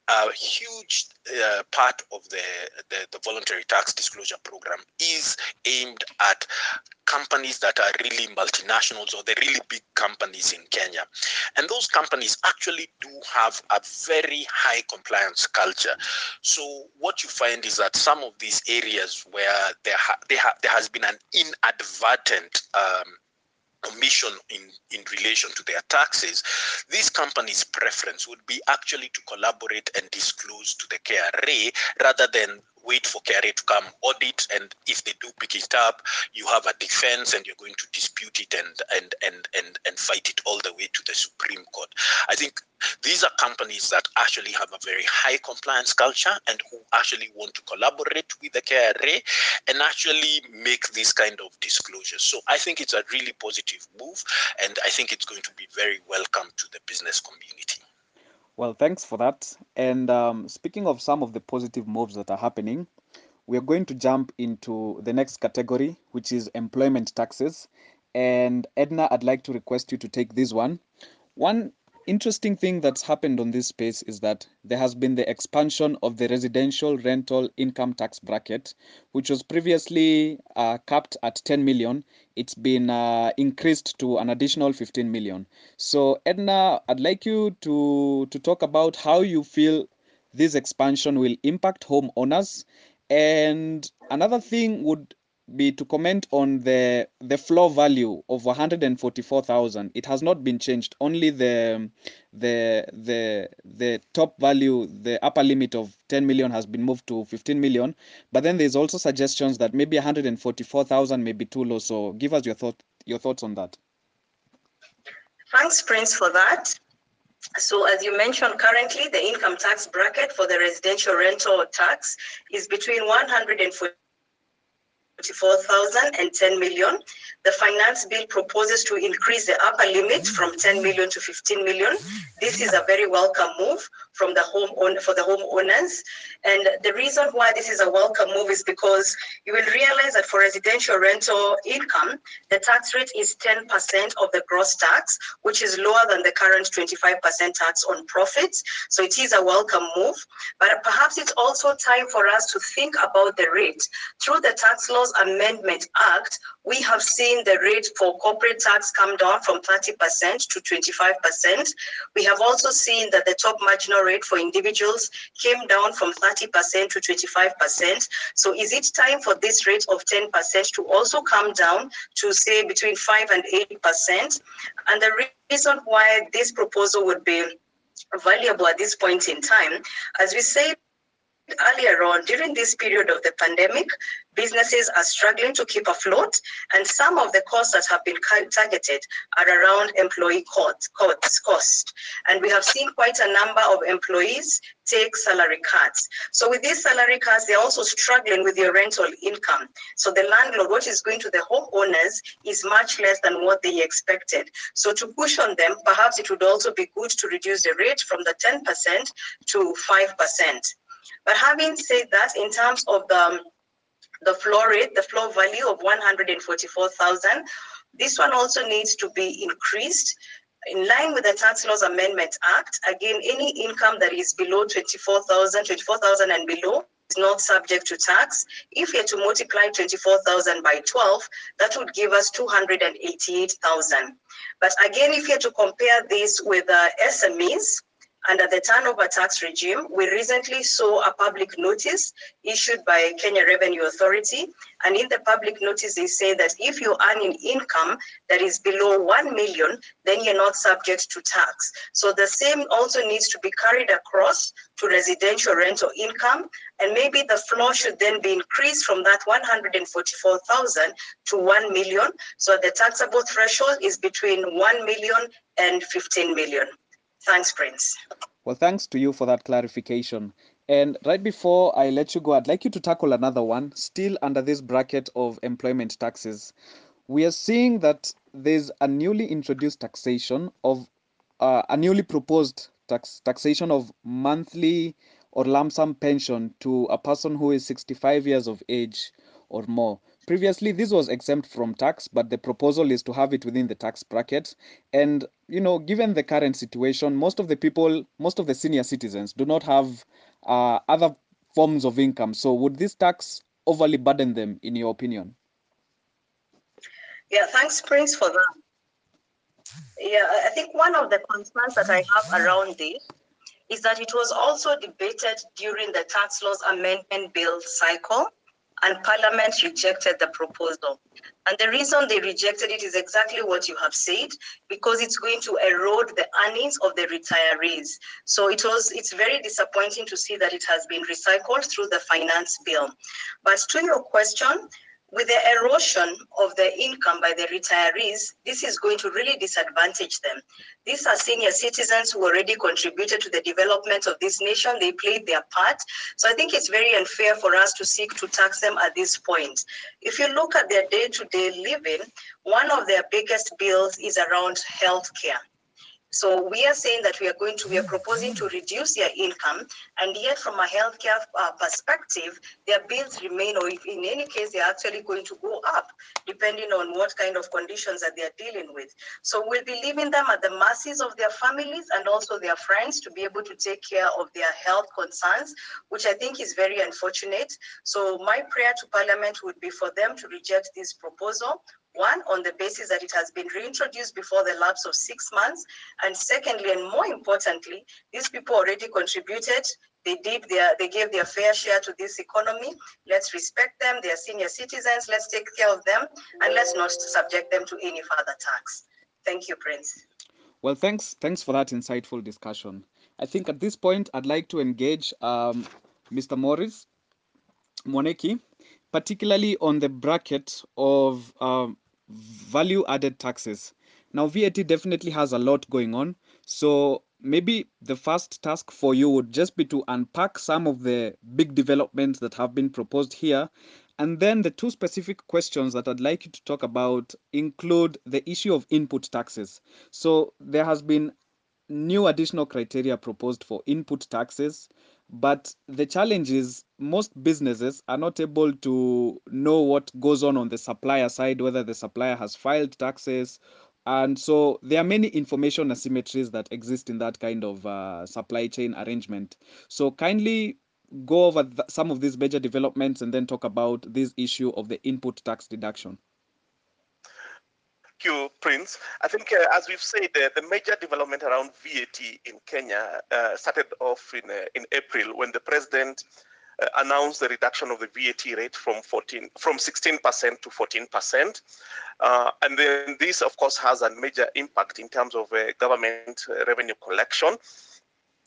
a huge uh, part of the, the, the, voluntary tax disclosure program is aimed at companies that are really multinationals or the really big companies in Kenya. And those companies actually do have a very high compliance culture. So what you find is that some of these areas where there, ha- there, ha- there has been an inadvertent um, omission in, in relation to their taxes, these companies' preference would be actually to collaborate and disclose to the KRA rather than wait for KRA to come audit and if they do pick it up you have a defense and you're going to dispute it and and and and, and fight it all the way to the supreme court i think these are companies that actually have a very high compliance culture and who actually want to collaborate with the KRA and actually make this kind of disclosures. So I think it's a really positive move and I think it's going to be very welcome to the business community. Well, thanks for that. And um, speaking of some of the positive moves that are happening, we are going to jump into the next category, which is employment taxes. And Edna, I'd like to request you to take this one. One interesting thing that's happened on this space is that there has been the expansion of the residential rental income tax bracket, which was previously uh, capped at 10 million. It's been uh, increased to an additional 15 million. So, Edna, I'd like you to, to talk about how you feel this expansion will impact homeowners. And another thing would be to comment on the the floor value of 144,000. It has not been changed. Only the the the the top value, the upper limit of 10 million has been moved to 15 million. But then there's also suggestions that maybe 144,000 may be too low. So give us your thought your thoughts on that. Thanks, Prince, for that. So as you mentioned, currently the income tax bracket for the residential rental tax is between 140 44,000 and 10 million. The finance bill proposes to increase the upper limit from 10 million to 15 million. This is a very welcome move from the home own, for the homeowners. And the reason why this is a welcome move is because you will realize that for residential rental income, the tax rate is 10% of the gross tax, which is lower than the current 25% tax on profits. So it is a welcome move. But perhaps it's also time for us to think about the rate. Through the tax laws Amendment Act, we have seen the rate for corporate tax come down from 30% to 25%. We have also seen that the top marginal rate for individuals came down from 30% to 25%. So is it time for this rate of 10% to also come down to say between 5 and 8%? And the reason why this proposal would be valuable at this point in time, as we said earlier on, during this period of the pandemic, businesses are struggling to keep afloat, and some of the costs that have been targeted are around employee cost, cost. And we have seen quite a number of employees take salary cuts. So with these salary cuts, they're also struggling with their rental income. So the landlord, what is going to the homeowners is much less than what they expected. So to push on them, perhaps it would also be good to reduce the rate from the 10% to 5%. But having said that, in terms of the, um, the floor rate, the floor value of 144,000, this one also needs to be increased in line with the Tax Laws Amendment Act. Again, any income that is below 24,000, 24,000 and below is not subject to tax. If you are to multiply 24,000 by 12, that would give us 288,000. But again, if you are to compare this with uh, SMEs, under the turnover tax regime, we recently saw a public notice issued by Kenya Revenue Authority. And in the public notice, they say that if you earn an income that is below 1 million, then you're not subject to tax. So the same also needs to be carried across to residential rental income. And maybe the floor should then be increased from that 144,000 to 1 million. So the taxable threshold is between 1 million and 15 million. Thanks, Prince. Well, thanks to you for that clarification. And right before I let you go, I'd like you to tackle another one, still under this bracket of employment taxes. We are seeing that there's a newly introduced taxation of uh, a newly proposed tax taxation of monthly or lump sum pension to a person who is 65 years of age or more. Previously, this was exempt from tax, but the proposal is to have it within the tax bracket. And, you know, given the current situation, most of the people, most of the senior citizens do not have uh, other forms of income. So would this tax overly burden them, in your opinion? Yeah, thanks, Prince, for that. Yeah, I think one of the concerns that I have around this is that it was also debated during the tax laws amendment bill cycle and Parliament rejected the proposal. And the reason they rejected it is exactly what you have said, because it's going to erode the earnings of the retirees. So it was it's very disappointing to see that it has been recycled through the finance bill. But to your question, with the erosion of the income by the retirees, this is going to really disadvantage them. These are senior citizens who already contributed to the development of this nation. They played their part. So I think it's very unfair for us to seek to tax them at this point. If you look at their day-to-day -day living, one of their biggest bills is around healthcare. So we are saying that we are going to, we are proposing to reduce their income, and yet from a healthcare uh, perspective, their bills remain, or if in any case, they're actually going to go up, depending on what kind of conditions that they're dealing with. So we'll be leaving them at the mercies of their families and also their friends to be able to take care of their health concerns, which I think is very unfortunate. So my prayer to Parliament would be for them to reject this proposal One, on the basis that it has been reintroduced before the lapse of six months. And secondly, and more importantly, these people already contributed. They did their, they gave their fair share to this economy. Let's respect them. They are senior citizens. Let's take care of them and let's not subject them to any further tax. Thank you, Prince. Well, thanks. Thanks for that insightful discussion. I think at this point, I'd like to engage um, Mr. Maurice Mwaniki, particularly on the bracket of um, value added taxes. Now, VAT definitely has a lot going on. So maybe the first task for you would just be to unpack some of the big developments that have been proposed here. And then the two specific questions that I'd like you to talk about include the issue of input taxes. So there has been new additional criteria proposed for input taxes, but the challenge is most businesses are not able to know what goes on on the supplier side, whether the supplier has filed taxes. And so there are many information asymmetries that exist in that kind of uh, supply chain arrangement. So kindly go over th- some of these major developments and then talk about this issue of the input tax deduction. Thank you, Prince. I think, uh, as we've said, uh, the major development around VAT in Kenya uh, started off in, uh, in April when the president uh, announced the reduction of the VAT rate from 14, from 16% to 14%. Uh, and then this, of course, has a major impact in terms of government revenue collection.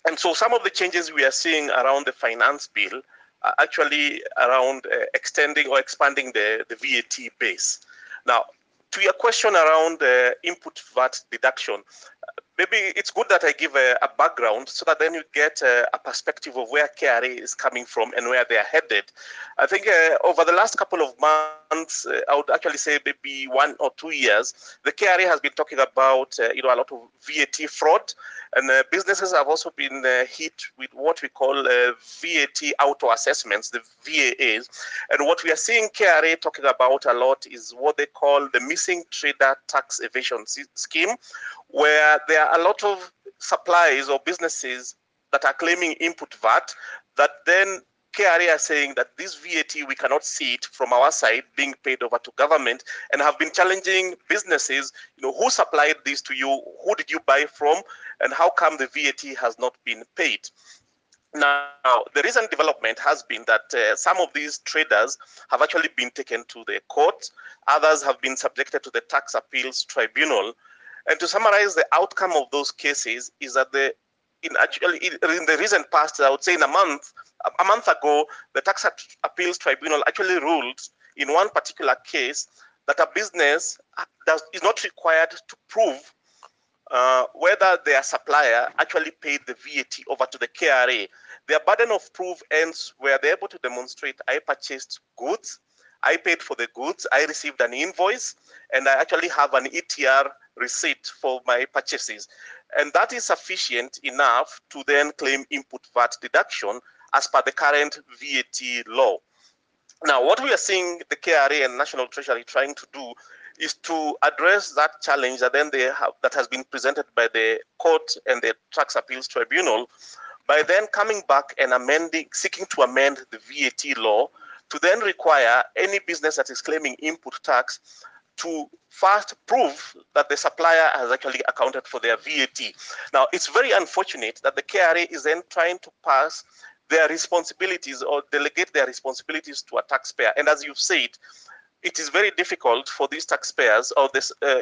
And so some of the changes we are seeing around the finance bill are actually around extending or expanding the, the VAT base. Now, to your question around the input VAT deduction, maybe it's good that I give a, a background so that then you get a, a, perspective of where KRA is coming from and where they are headed. I think uh, over the last couple of months, uh, I would actually say maybe one or two years, the KRA has been talking about uh, you know a lot of VAT fraud, and uh, businesses have also been uh, hit with what we call uh, VAT auto assessments, the VAAs. And what we are seeing KRA talking about a lot is what they call the missing trader tax evasion scheme, where there a lot of suppliers or businesses that are claiming input VAT that then KRA are saying that this VAT, we cannot see it from our side being paid over to government and have been challenging businesses, you know, who supplied this to you? Who did you buy from? And how come the VAT has not been paid? Now, the recent development has been that uh, some of these traders have actually been taken to the court. Others have been subjected to the tax appeals tribunal. And to summarize the outcome of those cases is that the in actually in the recent past, I would say in a month, a month ago, the Tax Appeals Tribunal actually ruled in one particular case that a business does, is not required to prove uh, whether their supplier actually paid the VAT over to the KRA. Their burden of proof ends where they're able to demonstrate I purchased goods, I paid for the goods, I received an invoice, and I actually have an ETR receipt for my purchases. And that is sufficient enough to then claim input VAT deduction as per the current VAT law. Now, what we are seeing the KRA and National Treasury trying to do is to address that challenge that then they have that has been presented by the court and the tax appeals tribunal by then coming back and amending seeking to amend the VAT law to then require any business that is claiming input tax to first prove that the supplier has actually accounted for their VAT. Now, it's very unfortunate that the KRA is then trying to pass their responsibilities or delegate their responsibilities to a taxpayer. And as you've said, it is very difficult for these taxpayers or this uh,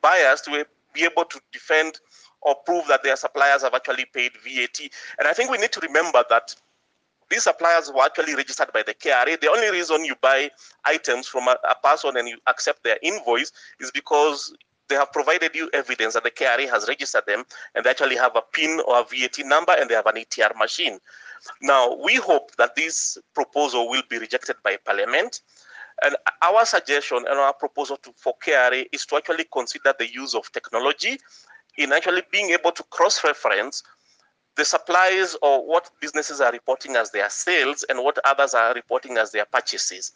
buyers to be able to defend or prove that their suppliers have actually paid VAT. And I think we need to remember that these suppliers were actually registered by the KRA. The only reason you buy items from a, a, person and you accept their invoice is because they have provided you evidence that the KRA has registered them and they actually have a PIN or a VAT number and they have an ETR machine. Now, we hope that this proposal will be rejected by Parliament. And our suggestion and our proposal to, for KRA is to actually consider the use of technology in actually being able to cross-reference the supplies or what businesses are reporting as their sales and what others are reporting as their purchases.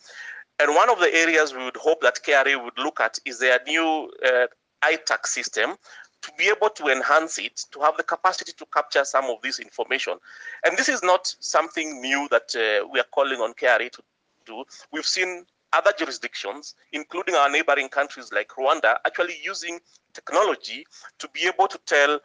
And one of the areas we would hope that KRA would look at is their new uh, iTax system to be able to enhance it, to have the capacity to capture some of this information. And this is not something new that uh, we are calling on KRA to do. We've seen other jurisdictions, including our neighboring countries like Rwanda, actually using technology to be able to tell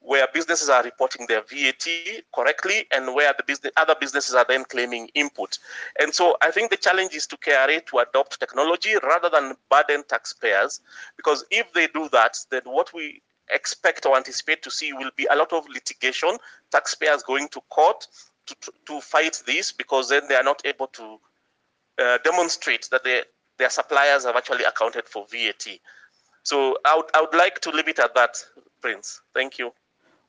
where businesses are reporting their VAT correctly and where the business, other businesses are then claiming input. And so I think the challenge is to KRA to adopt technology rather than burden taxpayers, because if they do that, then what we expect or anticipate to see will be a lot of litigation, taxpayers going to court to, to fight this because then they are not able to uh, demonstrate that they, their suppliers have actually accounted for VAT. So I would, I would like to leave it at that, Prince. Thank you.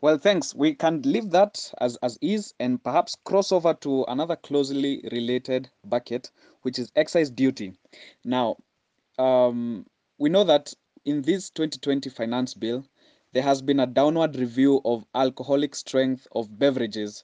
Well, thanks. We can leave that as, as is and perhaps cross over to another closely related bucket, which is excise duty. Now, um, we know that in this 2020 finance bill, there has been a downward review of alcoholic strength of beverages,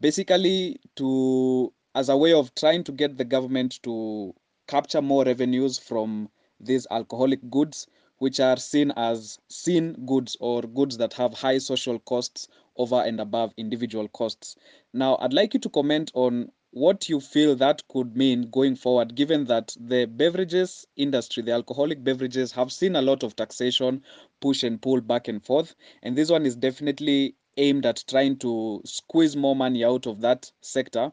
basically to as a way of trying to get the government to capture more revenues from these alcoholic goods which are seen as seen goods or goods that have high social costs over and above individual costs. Now, I'd like you to comment on what you feel that could mean going forward, given that the beverages industry, the alcoholic beverages, have seen a lot of taxation, push and pull back and forth. And this one is definitely aimed at trying to squeeze more money out of that sector.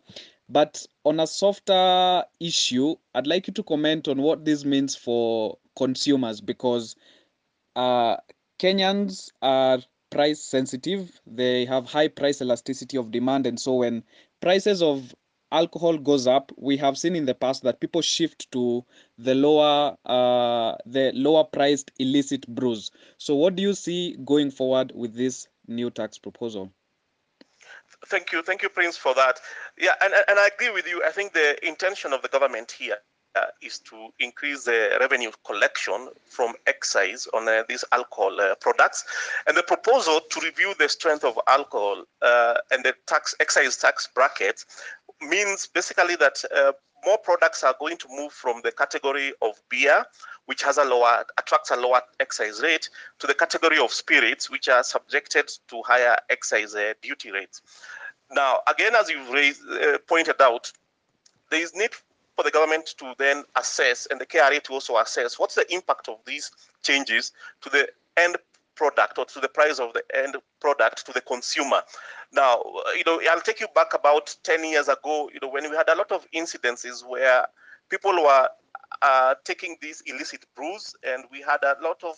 But on a softer issue, I'd like you to comment on what this means for consumers because uh, Kenyans are price sensitive. They have high price elasticity of demand, and so when prices of alcohol goes up, we have seen in the past that people shift to the lower uh, the lower priced illicit brews. So, what do you see going forward with this new tax proposal? Thank you, thank you, Prince, for that. Yeah, and, and I agree with you. I think the intention of the government here uh, is to increase the revenue collection from excise on uh, these alcohol uh, products. And the proposal to review the strength of alcohol uh, and the tax excise tax bracket means basically that uh, more products are going to move from the category of beer, which has a lower attracts a lower excise rate, to the category of spirits, which are subjected to higher excise uh, duty rates. Now, again, as you've raised, pointed out, there is need for the government to then assess and the KRA to also assess what's the impact of these changes to the end product or to the price of the end product to the consumer. Now, you know, I'll take you back about 10 years ago, you know, when we had a lot of incidences where people were uh, taking these illicit brews and we had a lot of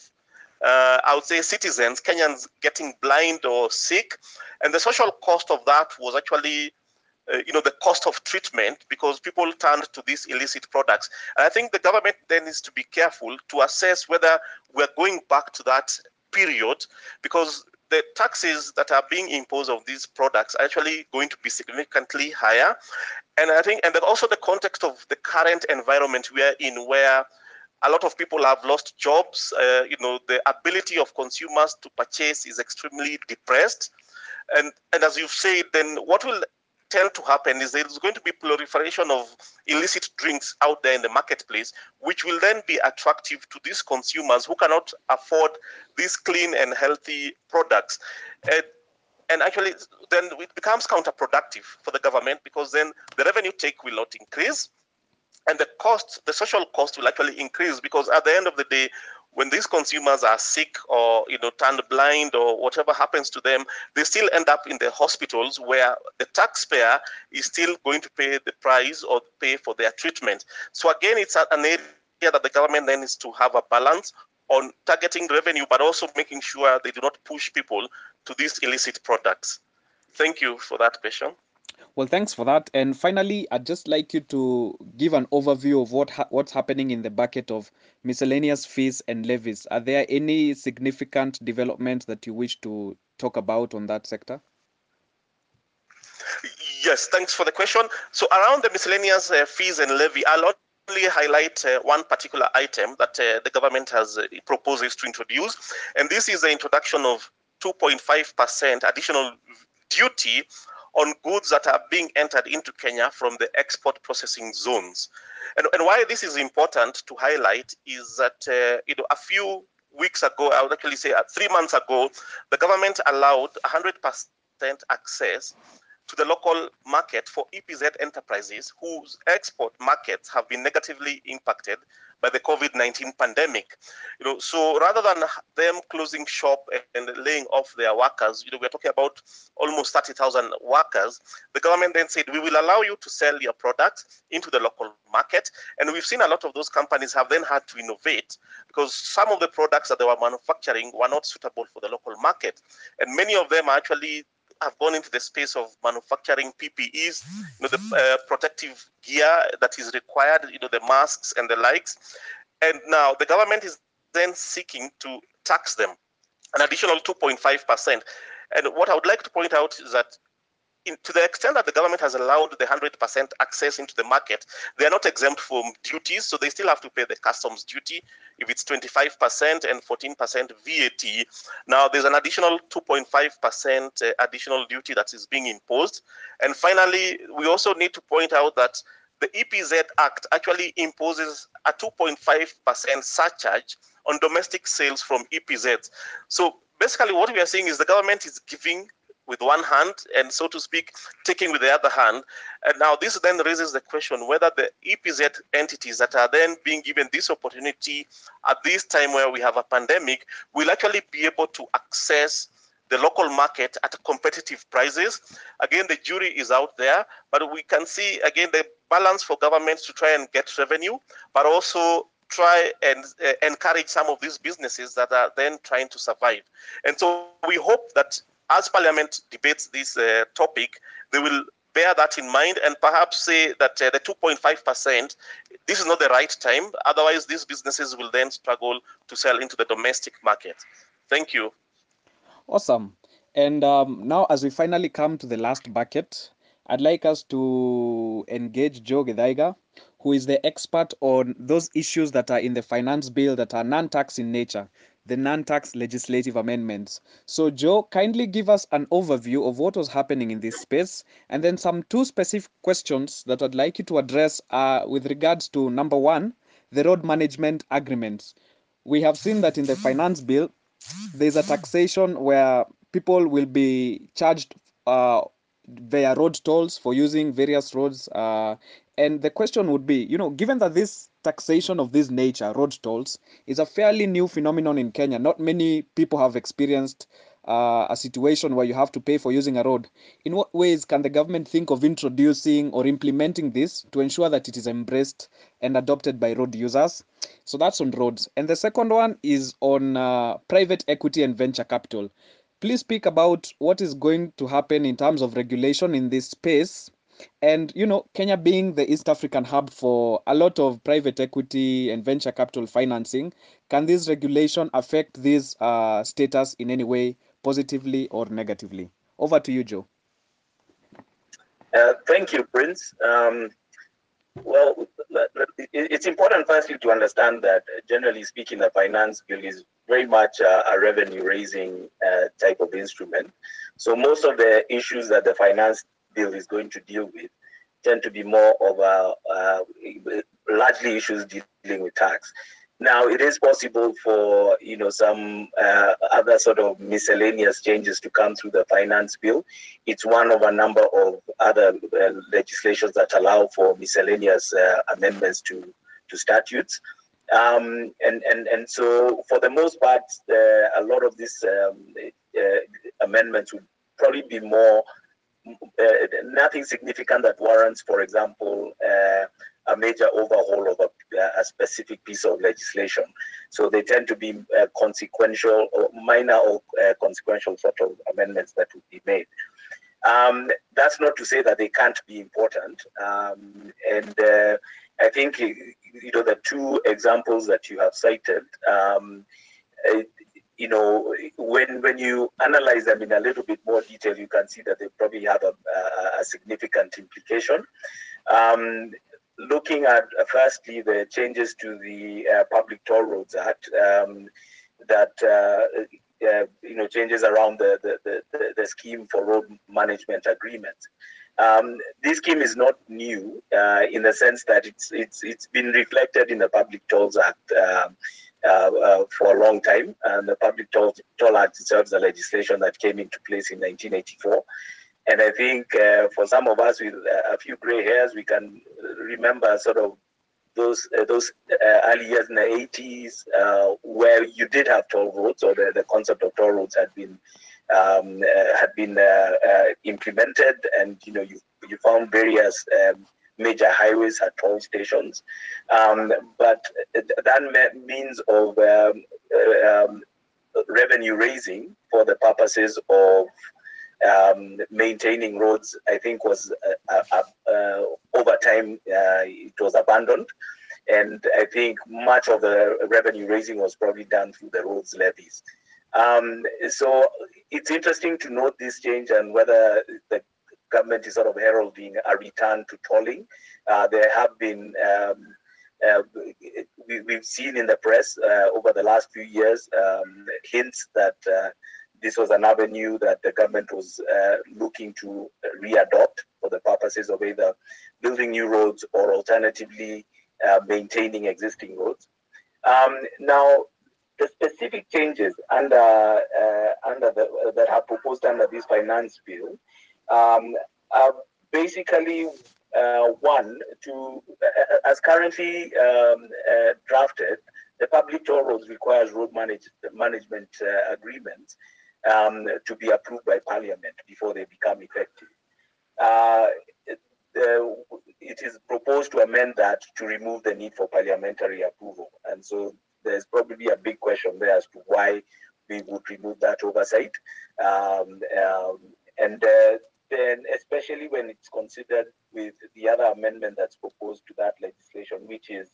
uh, I would say citizens, Kenyans getting blind or sick. And the social cost of that was actually uh, you know, the cost of treatment because people turned to these illicit products. And I think the government then needs to be careful to assess whether we're going back to that period because the taxes that are being imposed on these products are actually going to be significantly higher. And I think, and also the context of the current environment we are in where a lot of people have lost jobs. Uh, you know, the ability of consumers to purchase is extremely depressed. And, and as you've said, then what will tend to happen is there's going to be proliferation of illicit drinks out there in the marketplace, which will then be attractive to these consumers who cannot afford these clean and healthy products. And, and actually, then it becomes counterproductive for the government because then the revenue take will not increase and the cost, the social cost will actually increase because at the end of the day, when these consumers are sick or you know turned blind or whatever happens to them they still end up in the hospitals where the taxpayer is still going to pay the price or pay for their treatment. So again it's an area that the government then needs to have a balance on targeting revenue but also making sure they do not push people to these illicit products. Thank you for that question. Well, thanks for that. And finally, I'd just like you to give an overview of what ha what's happening in the bucket of miscellaneous fees and levies. Are there any significant developments that you wish to talk about on that sector? Yes, thanks for the question. So around the miscellaneous uh, fees and levy, I'll only highlight uh, one particular item that uh, the government has uh, proposes to introduce, and this is the introduction of 2.5% additional duty on goods that are being entered into Kenya from the export processing zones. And, and why this is important to highlight is that uh, you know a few weeks ago, I would actually say uh, three months ago, the government allowed 100% access to the local market for EPZ enterprises whose export markets have been negatively impacted by the COVID-19 pandemic. You know, so rather than them closing shop and laying off their workers, you know, we're talking about almost 30,000 workers. The government then said, we will allow you to sell your products into the local market. And we've seen a lot of those companies have then had to innovate because some of the products that they were manufacturing were not suitable for the local market. And many of them are actually have gone into the space of manufacturing PPEs, you know, the uh, protective gear that is required, you know, the masks and the likes. And now the government is then seeking to tax them an additional 2.5%. And what I would like to point out is that in, to the extent that the government has allowed the 100% access into the market, they are not exempt from duties, so they still have to pay the customs duty if it's 25% and 14% VAT. Now, there's an additional 2.5% uh, additional duty that is being imposed. And finally, we also need to point out that the EPZ Act actually imposes a 2.5% surcharge on domestic sales from EPZs. So basically what we are seeing is the government is giving with one hand and so to speak taking with the other hand. And now this then raises the question whether the epz entities that are then being given this opportunity at this time where we have a pandemic will actually be able to access the local market at competitive prices. Again the jury is out there but we can see again the balance for governments to try and get revenue but also try and uh, encourage some of these businesses that are then trying to survive. And so we hope that as Parliament debates this uh, topic, they will bear that in mind and perhaps say that uh, the 2.5%, this is not the right time. Otherwise, these businesses will then struggle to sell into the domestic market. Thank you. Awesome. And um, now, as we finally come to the last bucket, I'd like us to engage Joe Githaiga, who is the expert on those issues that are in the finance bill that are non-tax in nature the non-tax legislative amendments. So Joe, kindly give us an overview of what was happening in this space and then some two specific questions that I'd like you to address are with regards to number one, the road management agreements. We have seen that in the finance bill, there's a taxation where people will be charged uh, via road tolls for using various roads. Uh, and the question would be, you know, given that this taxation of this nature, road tolls, is a fairly new phenomenon in Kenya. Not many people have experienced uh, a situation where you have to pay for using a road. In what ways can the government think of introducing or implementing this to ensure that it is embraced and adopted by road users? So that's on roads. And the second one is on uh, private equity and venture capital. Please speak about what is going to happen in terms of regulation in this space and you know, Kenya being the East African hub for a lot of private equity and venture capital financing, can this regulation affect this uh, status in any way, positively or negatively? Over to you, Joe. Uh, thank you, Prince. Um, well, it's important firstly to understand that generally speaking, the finance bill is very much a, a revenue raising uh, type of instrument. So most of the issues that the finance bill is going to deal with tend to be more of a, uh, largely issues dealing with tax. Now, it is possible for you know some uh, other sort of miscellaneous changes to come through the finance bill. It's one of a number of other uh, legislations that allow for miscellaneous uh, amendments to to statutes. Um, and and and so, for the most part, uh, a lot of these um, uh, amendments would probably be more nothing significant that warrants, for example, uh, a major overhaul of a, a, specific piece of legislation. So they tend to be uh, consequential or minor or uh, consequential sort of amendments that would be made. Um, that's not to say that they can't be important. Um, and uh, I think you know the two examples that you have cited. Um, you know, when when you analyze them in a little bit more detail, you can see that they probably have a, a, significant implication. Um, looking at uh, firstly the changes to the uh, Public Toll Roads Act, um, that uh, uh you know changes around the the, the, the scheme for road management agreements. Um, this scheme is not new uh, in the sense that it's it's it's been reflected in the Public Tolls Act. Uh, uh, for a long time. And the Public Toll, Toll Act is a legislation that came into place in 1984. And I think uh, for some of us with a few gray hairs, we can remember sort of those uh, those uh, early years in the 80s uh, where you did have toll roads or the, the concept of toll roads had been um, had been implemented and you know you you found various um, major highways had toll stations um, but that means of um, um, revenue raising for the purposes of um, maintaining roads, I think was uh, uh, uh, over time it was abandoned. And I think much of the revenue raising was probably done through the roads levies. Um, so it's interesting to note this change and whether the government is sort of heralding a return to tolling. Uh, there have been um, uh, we, have seen in the press uh, over the last few years um, hints that this was an avenue that the government was uh, looking to readopt for the purposes of either building new roads or alternatively uh, maintaining existing roads. Um, now, the specific changes under uh, under the, that are proposed under this finance bill um, are basically uh, one to uh, as currently um, uh, drafted. The public toll roads requires road manage, management agreements um, to be approved by Parliament before they become effective. Uh, it, uh, it is proposed to amend that to remove the need for parliamentary approval. And so there's probably a big question there as to why we would remove that oversight. Um, um, and uh, then, especially when it's considered with the other amendment that's proposed to that legislation, which is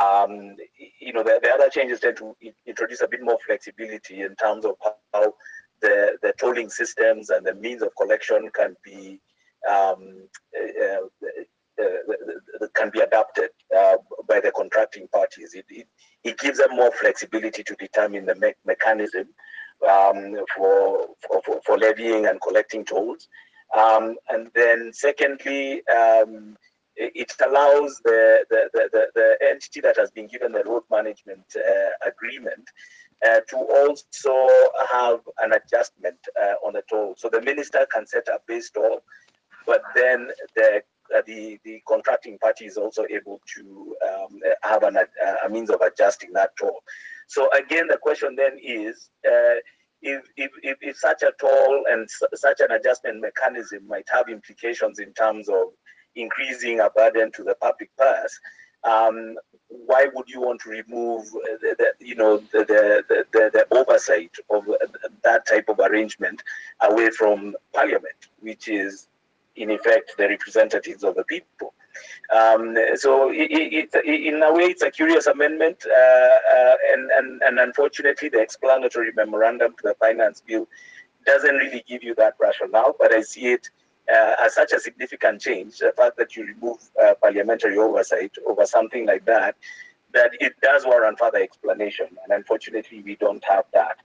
um, you know, the, the, other changes tend to introduce a bit more flexibility in terms of how the, the tolling systems and the means of collection can be um, uh, uh, can be adapted uh, by the contracting parties. It, it, it, gives them more flexibility to determine the me mechanism um, for, for, for, levying and collecting tolls. Um, and then secondly, um, it allows the, the, the, the, entity that has been given the road management uh, agreement uh, to also have an adjustment uh, on the toll. So the minister can set a base toll, but then the uh, the the contracting party is also able to um, have an, a means of adjusting that toll. So again, the question then is. Uh, if, if, if, if, such a toll and such an adjustment mechanism might have implications in terms of increasing a burden to the public purse, um, why would you want to remove uh, the, the you know the, the, the, the, oversight of that type of arrangement away from parliament which is in effect the representatives of the people um, so it, it, in a way it's a curious amendment uh, uh, and, and, and unfortunately the explanatory memorandum to the finance bill doesn't really give you that rationale but i see it uh, as such a significant change, the fact that you remove uh, parliamentary oversight over something like that, that it does warrant further explanation. And unfortunately, we don't have that.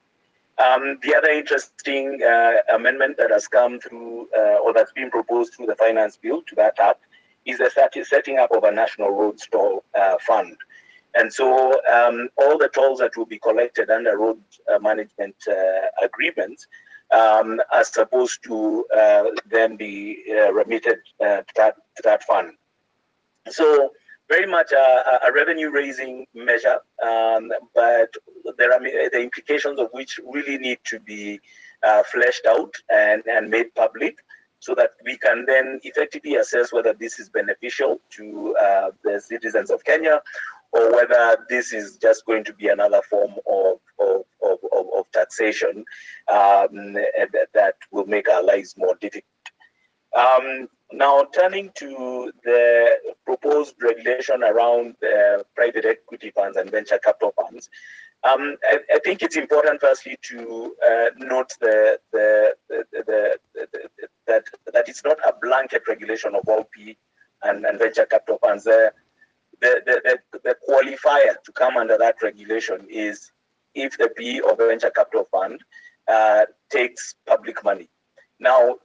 Um, the other interesting uh, amendment that has come through, uh, or that's been proposed through the finance bill to that act, is the setting up of a national road toll uh, fund. And so um, all the tolls that will be collected under road uh, management agreements um, as opposed to uh, then be uh, remitted uh, to, that, to that fund. So very much a, a revenue raising measure, um, but there are the implications of which really need to be uh, fleshed out and, and made public so that we can then effectively assess whether this is beneficial to uh, the citizens of Kenya or whether this is just going to be another form of, of, of, of taxation um, that will make our lives more difficult. Um, now, turning to the proposed regulation around uh, private equity funds and venture capital funds, um, I, I, think it's important, firstly, to uh, note the, the, the, that, that it's not a blanket regulation of all PE and, and venture capital funds. The, the, the, qualifier to come under that regulation is if the PE or venture capital fund uh, takes public money. Now,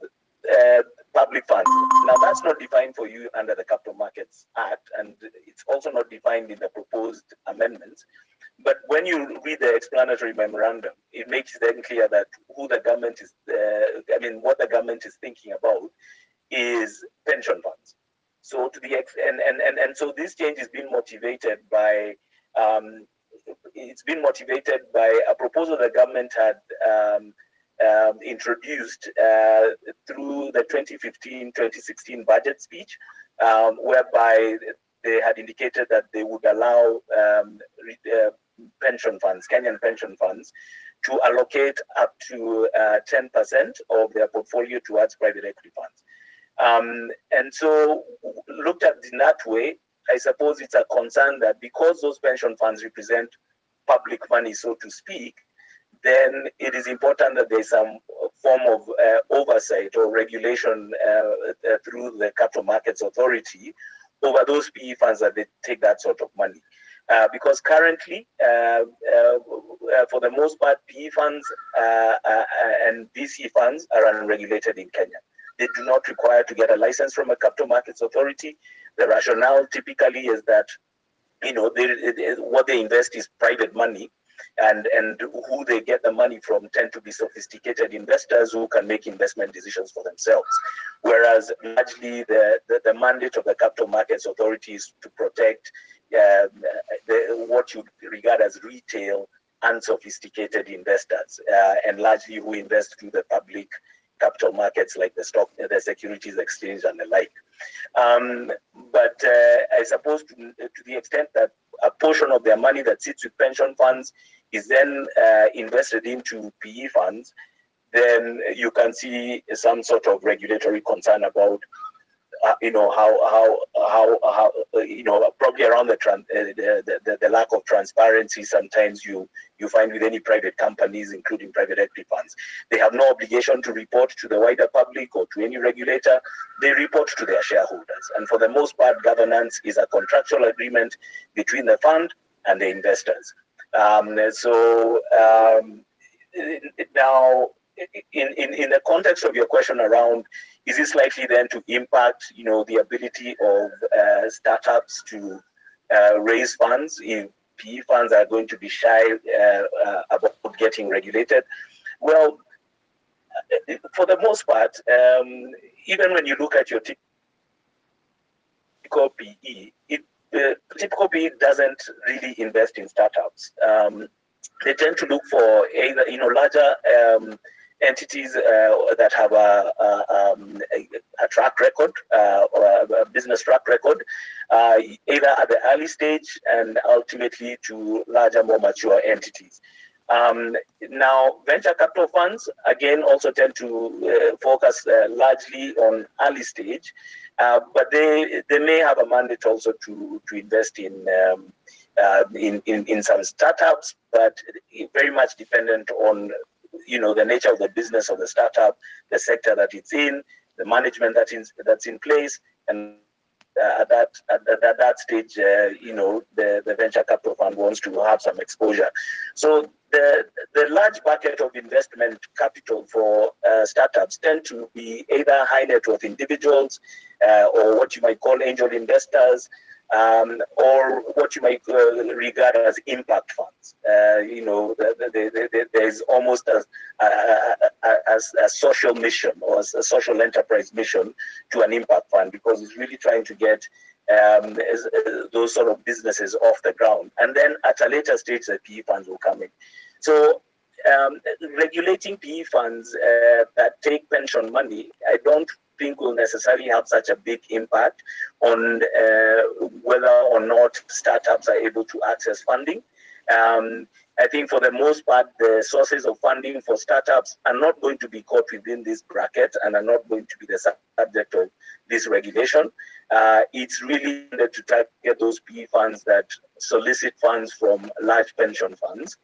uh, public funds. Now, that's not defined for you under the Capital Markets Act, and it's also not defined in the proposed amendments. But when you read the explanatory memorandum, it makes it then clear that who the government is, uh, I mean, what the government is thinking about is pension funds. So to the ex- and, and, and, and so this change is being motivated by um, it's been motivated by a proposal the government had um, um, introduced uh, through the 2015-2016 budget speech, um, whereby they had indicated that they would allow um, uh, pension funds, Kenyan pension funds, to allocate up to uh, 10% of their portfolio towards private equity funds. Um, and so, looked at in that way, I suppose it's a concern that because those pension funds represent public money, so to speak, then it is important that there's some form of uh, oversight or regulation uh, uh, through the Capital Markets Authority over those PE funds that they take that sort of money. Uh, because currently, uh, uh, for the most part, PE funds and VC funds are unregulated in Kenya. They do not require to get a license from a capital markets authority. The rationale typically is that you know they, they, what they invest is private money, and and who they get the money from tend to be sophisticated investors who can make investment decisions for themselves. Whereas largely the, the, the mandate of the capital markets authority is to protect uh, the, what you regard as retail unsophisticated investors uh, and largely who invest through the public capital markets like the stock, the securities exchange and the like. Um, but uh, I suppose to, to, the extent that a portion of their money that sits with pension funds is then uh, invested into PE funds, then you can see some sort of regulatory concern about uh, you know how how how how you know probably around the, uh, the, the the lack of transparency sometimes you you find with any private companies including private equity funds. They have no obligation to report to the wider public or to any regulator. They report to their shareholders. And for the most part governance is a contractual agreement between the fund and the investors. Um, so um, now in, in, in the context of your question around is this likely then to impact you know the ability of uh, startups to uh, raise funds if PE funds are going to be shy uh, uh about getting regulated? Well, for the most part, um, even when you look at your typical PE, it, the typical PE doesn't really invest in startups. Um, they tend to look for either you know larger um, entities uh, that have a, a, um, a track record uh, or a business track record, uh, either at the early stage and ultimately to larger, more mature entities. Um, now, venture capital funds again also tend to uh, focus uh, largely on early stage, uh, but they they may have a mandate also to to invest in. Um, in, in, in some startups, but very much dependent on you know the nature of the business of the startup, the sector that it's in, the management that is that's in place, and uh, at that at, at, that stage, uh, you know, the, the venture capital fund wants to have some exposure. So the the large bucket of investment capital for uh, startups tend to be either high net worth individuals uh, or what you might call angel investors um, or what you might uh, regard as impact funds. Uh, you know, there's almost a, a, a, a, social mission or a social enterprise mission to an impact fund because it's really trying to get um, those sort of businesses off the ground. And then at a later stage, the PE funds will come in. So um, regulating PE funds uh, that take pension money, I don't think will necessarily have such a big impact on uh, whether or not startups are able to access funding. Um, I think for the most part, the sources of funding for startups are not going to be caught within this bracket and are not going to be the subject of this regulation. Uh, it's really to target those PE funds that solicit funds from large pension funds,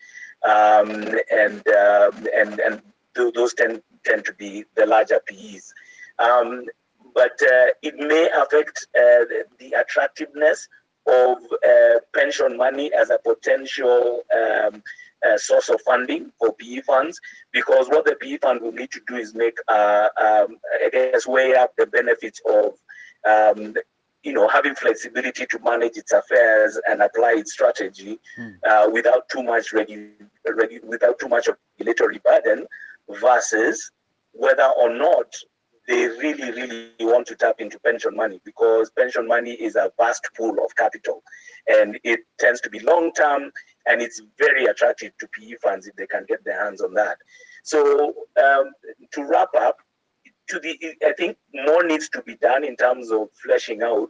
um, and, uh, and and those tend tend to be the larger PEs. Um, but uh, it may affect uh, the, the, attractiveness of uh, pension money as a potential um, uh, source of funding for PE funds, because what the PE fund will need to do is make, uh, um, I guess, weigh up the benefits of um, you know, having flexibility to manage its affairs and apply its strategy Mm. uh, without too much regu- regu- without too much regulatory burden, versus whether or not they really, really want to tap into pension money because pension money is a vast pool of capital and it tends to be long term and it's very attractive to PE funds if they can get their hands on that. So, um, to wrap up, to the, I think more needs to be done in terms of fleshing out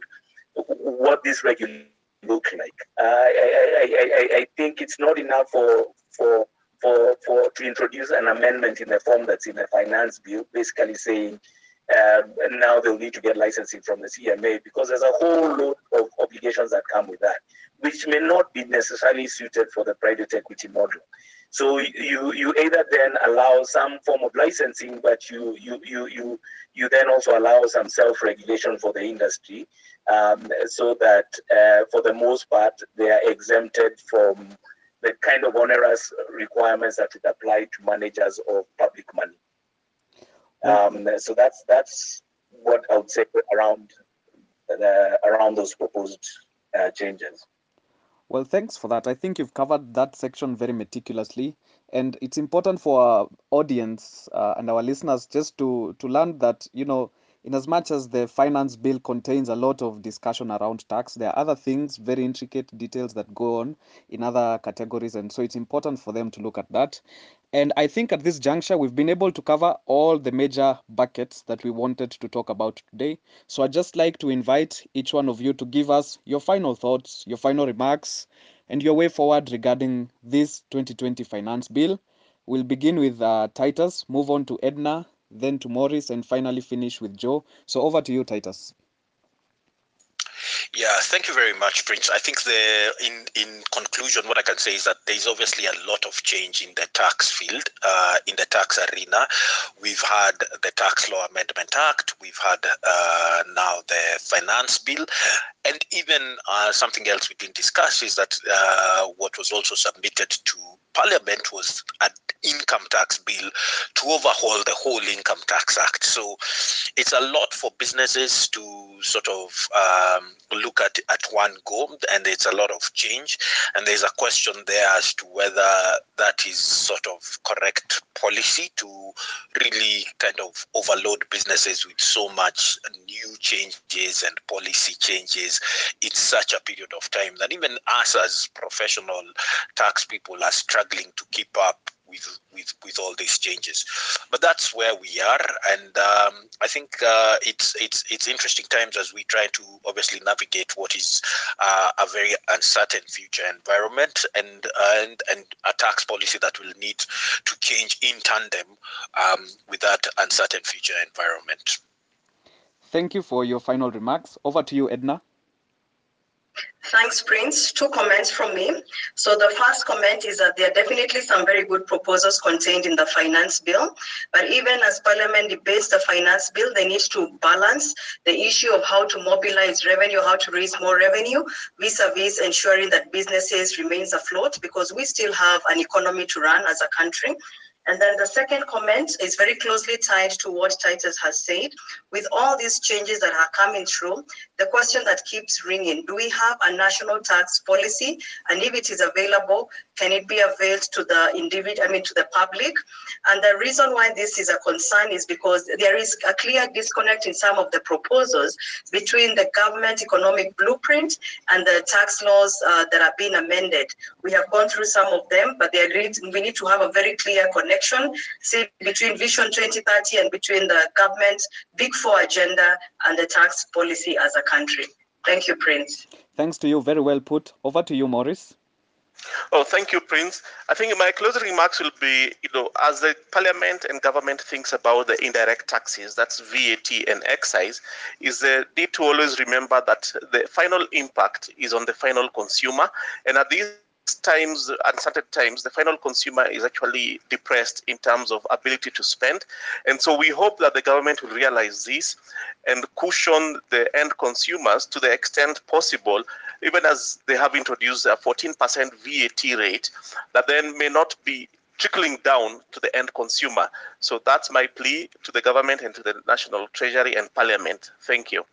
what this regulation look like. Uh, I, I, I, I think it's not enough for for for for to introduce an amendment in the form that's in the finance bill, basically saying um, now they'll need to get licensing from the CMA because there's a whole load of obligations that come with that, which may not be necessarily suited for the private equity model. So you you either then allow some form of licensing, but you you you you you then also allow some self-regulation for the industry, um, so that uh, for the most part they are exempted from the kind of onerous requirements that would apply to managers of public money. Um, so that's that's what I would say around the, around those proposed uh, changes. Well, thanks for that. I think you've covered that section very meticulously, and it's important for our audience uh, and our listeners just to to learn that you know, in as much as the finance bill contains a lot of discussion around tax, there are other things, very intricate details that go on in other categories, and so it's important for them to look at that. And I think at this juncture, we've been able to cover all the major buckets that we wanted to talk about today. So I'd just like to invite each one of you to give us your final thoughts, your final remarks, and your way forward regarding this 2020 finance bill. We'll begin with uh, Titus, move on to Edna, then to Maurice, and finally finish with Joe. So over to you, Titus. Yeah, thank you very much, Prince. I think the in in conclusion, what I can say is that there is obviously a lot of change in the tax field, uh, in the tax arena. We've had the Tax Law Amendment Act, we've had uh, now the Finance Bill, and even uh, something else we didn't discuss is that uh, what was also submitted to Parliament was an income tax bill to overhaul the whole income tax act. So it's a lot for businesses to sort of um, look at at one go, and it's a lot of change. And there's a question there as to whether that is sort of correct policy to really kind of overload businesses with so much new changes and policy changes in such a period of time that even us as professional tax people are struggling to keep up with with with all these changes but that's where we are and um, i think uh, it's it's it's interesting times as we try to obviously navigate what is uh, a very uncertain future environment and and and a tax policy that will need to change in tandem um, with that uncertain future environment Thank you for your final remarks. Over to you, Edna. Thanks, Prince. Two comments from me. So the first comment is that there are definitely some very good proposals contained in the finance bill. But even as Parliament debates the finance bill, they need to balance the issue of how to mobilize revenue, how to raise more revenue, vis-a-vis ensuring that businesses remains afloat because we still have an economy to run as a country. And then the second comment is very closely tied to what Titus has said. With all these changes that are coming through, the question that keeps ringing, do we have a national tax policy? And if it is available, can it be availed to the individual, I mean, to the public? And the reason why this is a concern is because there is a clear disconnect in some of the proposals between the government economic blueprint and the tax laws uh, that are being amended. We have gone through some of them, but they need, we need to have a very clear connection see, between Vision 2030 and between the government Big Four agenda and the tax policy as a country. Thank you, Prince. Thanks to you. Very well put. Over to you, Maurice. Oh, thank you, Prince. I think my closing remarks will be, you know, as the parliament and government thinks about the indirect taxes, that's VAT and excise, is the need to always remember that the final impact is on the final consumer. And at these times, uncertain times, the final consumer is actually depressed in terms of ability to spend. And so we hope that the government will realize this and cushion the end consumers to the extent possible, even as they have introduced a 14% VAT rate, that then may not be trickling down to the end consumer. So that's my plea to the government and to the National Treasury and Parliament. Thank you.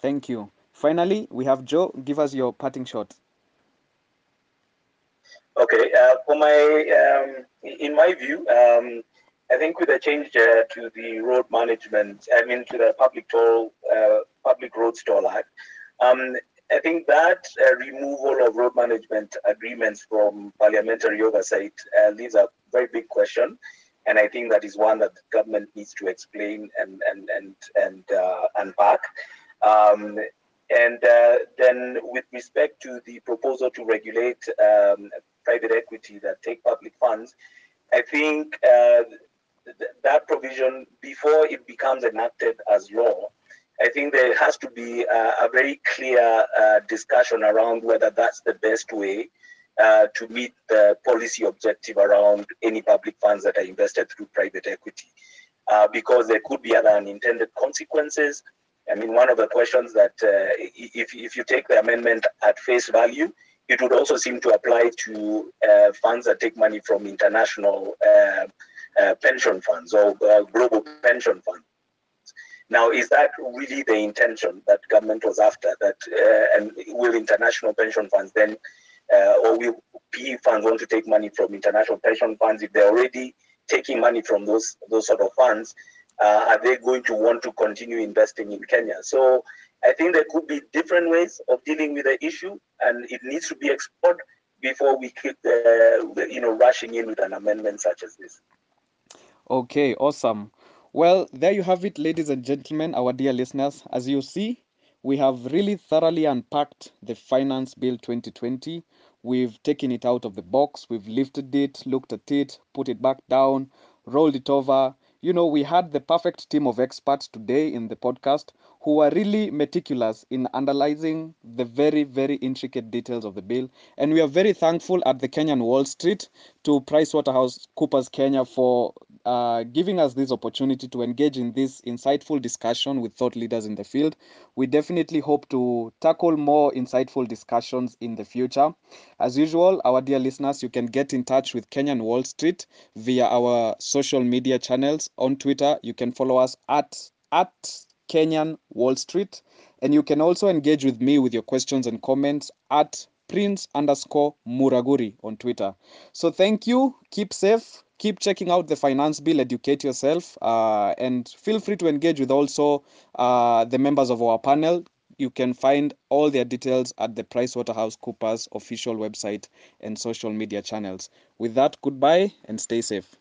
Thank you. Finally, we have Joe. Give us your parting shot. Okay, uh, for my, um, in my view, um, I think with the change uh, to the road management, I mean to the public toll, uh, public roads toll act, um, I think that uh, removal of road management agreements from parliamentary oversight uh, leaves a very big question, and I think that is one that the government needs to explain and and and and uh, unpack. Um, and uh, then, with respect to the proposal to regulate um, private equity that take public funds, I think uh, th- that provision, before it becomes enacted as law, I think there has to be a, a very clear uh, discussion around whether that's the best way uh, to meet the policy objective around any public funds that are invested through private equity, uh, because there could be other unintended consequences. I mean, one of the questions that uh, if, if you take the amendment at face value, it would also seem to apply to uh, funds that take money from international uh, uh, pension funds or uh, global pension funds. Now, is that really the intention that government was after? That uh, and will international pension funds then, uh, or will PE funds want to take money from international pension funds if they're already taking money from those those sort of funds? Uh, are they going to want to continue investing in Kenya? So I think there could be different ways of dealing with the issue, and it needs to be explored before we keep, uh, you know, rushing in with an amendment such as this. Okay, awesome. Well, there you have it, ladies and gentlemen, our dear listeners. As you see, we have really thoroughly unpacked the Finance Bill 2020. We've taken it out of the box, we've lifted it, looked at it, put it back down, rolled it over. You know, we had the perfect team of experts today in the podcast who were really meticulous in analyzing the very, very intricate details of the bill. And we are very thankful at the Kenyan Wall Street to PricewaterhouseCoopers Kenya for uh, giving us this opportunity to engage in this insightful discussion with thought leaders in the field. We definitely hope to tackle more insightful discussions in the future. As usual, our dear listeners, you can get in touch with Kenyan Wall Street via our social media channels. On Twitter, you can follow us at at Kenyan Wall Street, and you can also engage with me with your questions and comments at Prince underscore Muraguri on Twitter. So thank you. Keep safe. Keep checking out the finance bill. Educate yourself. Uh, and feel free to engage with also uh, the members of our panel. You can find all their details at the pricewaterhousecoopers official website and social media channels. With that goodbye and stay safe